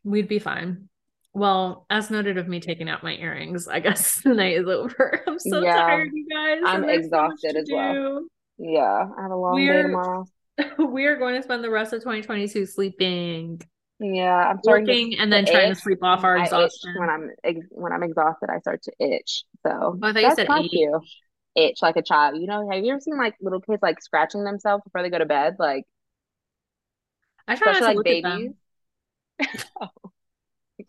We'd be fine. Well, as noted of me taking out my earrings, I guess <laughs> the night is over. <laughs> I'm so yeah, tired, you guys. I'm exhausted so as well. Yeah, I have a long we're, day tomorrow. <laughs> We are going to spend the rest of 2022 sleeping. Yeah, I'm working and then trying itch. to sleep off our exhaustion. When I'm when I'm exhausted, I start to itch. So oh, I thought you said itch. You. itch like a child. You know, have you ever seen like little kids like scratching themselves before they go to bed? Like, I try not to like babies. <laughs> Oh.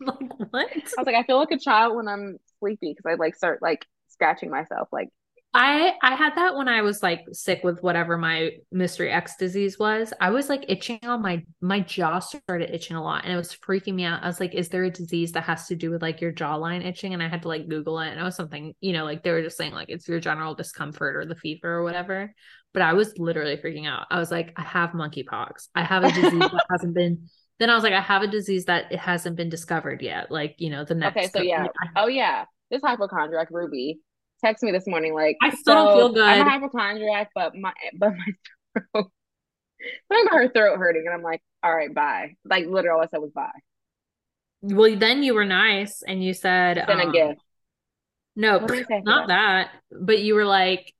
<laughs> like what? I was like, I feel like a child when I'm sleepy because I like start like scratching myself. Like I I had that when I was like sick with whatever my mystery X disease was. I was like itching on my my jaw started itching a lot and it was freaking me out. I was like, is there a disease that has to do with like your jawline itching? And I had to like Google it and it was something, you know, like they were just saying like it's your general discomfort or the fever or whatever. But I was literally freaking out. I was like, I have monkeypox. I have a disease that <laughs> hasn't been then I was like, I have a disease that it hasn't been discovered yet. Like, you know, the next. Okay, so yeah. Oh yeah, this hypochondriac Ruby text me this morning like I still so don't feel good. I'm a hypochondriac, but my but my throat. <laughs> Talking about her throat hurting, and I'm like, all right, bye. Like literally, all I said was bye. Well, then you were nice, and you said, "Send um, a gift." No, not that? that. But you were like,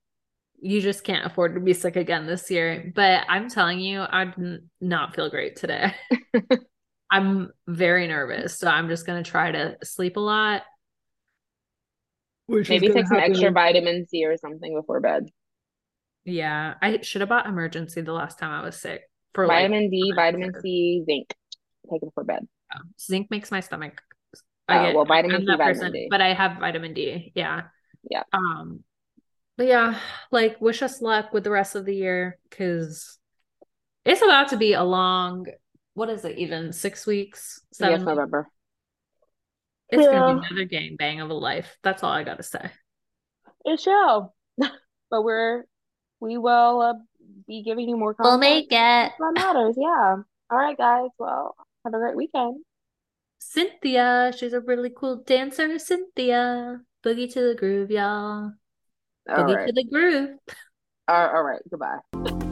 you just can't afford to be sick again this year. But I'm telling you, I did not feel great today. <laughs> I'm very nervous. So I'm just going to try to sleep a lot. Maybe take some extra vitamin C or something before bed. Yeah, I should have bought Emergen-C the last time I was sick. For vitamin like, D, vitamin C, zinc. Take it for bed. Oh, zinc makes my stomach. I oh, get, well, vitamin C, vitamin person, D. But I have vitamin D. Yeah. Yeah. Um, but yeah, like wish us luck with the rest of the year because it's about to be a long. What is it? Even six weeks? Seven yes, November. It's yeah. gonna be another game bang of a life. That's all I gotta say. It shall, <laughs> but we're we will uh, be giving you more. We'll make it. That matters. Yeah. All right, guys. Well, have a great weekend. Cynthia, she's a really cool dancer. Cynthia, boogie to the groove, y'all. All boogie right. to the groove. all right. Goodbye. <laughs>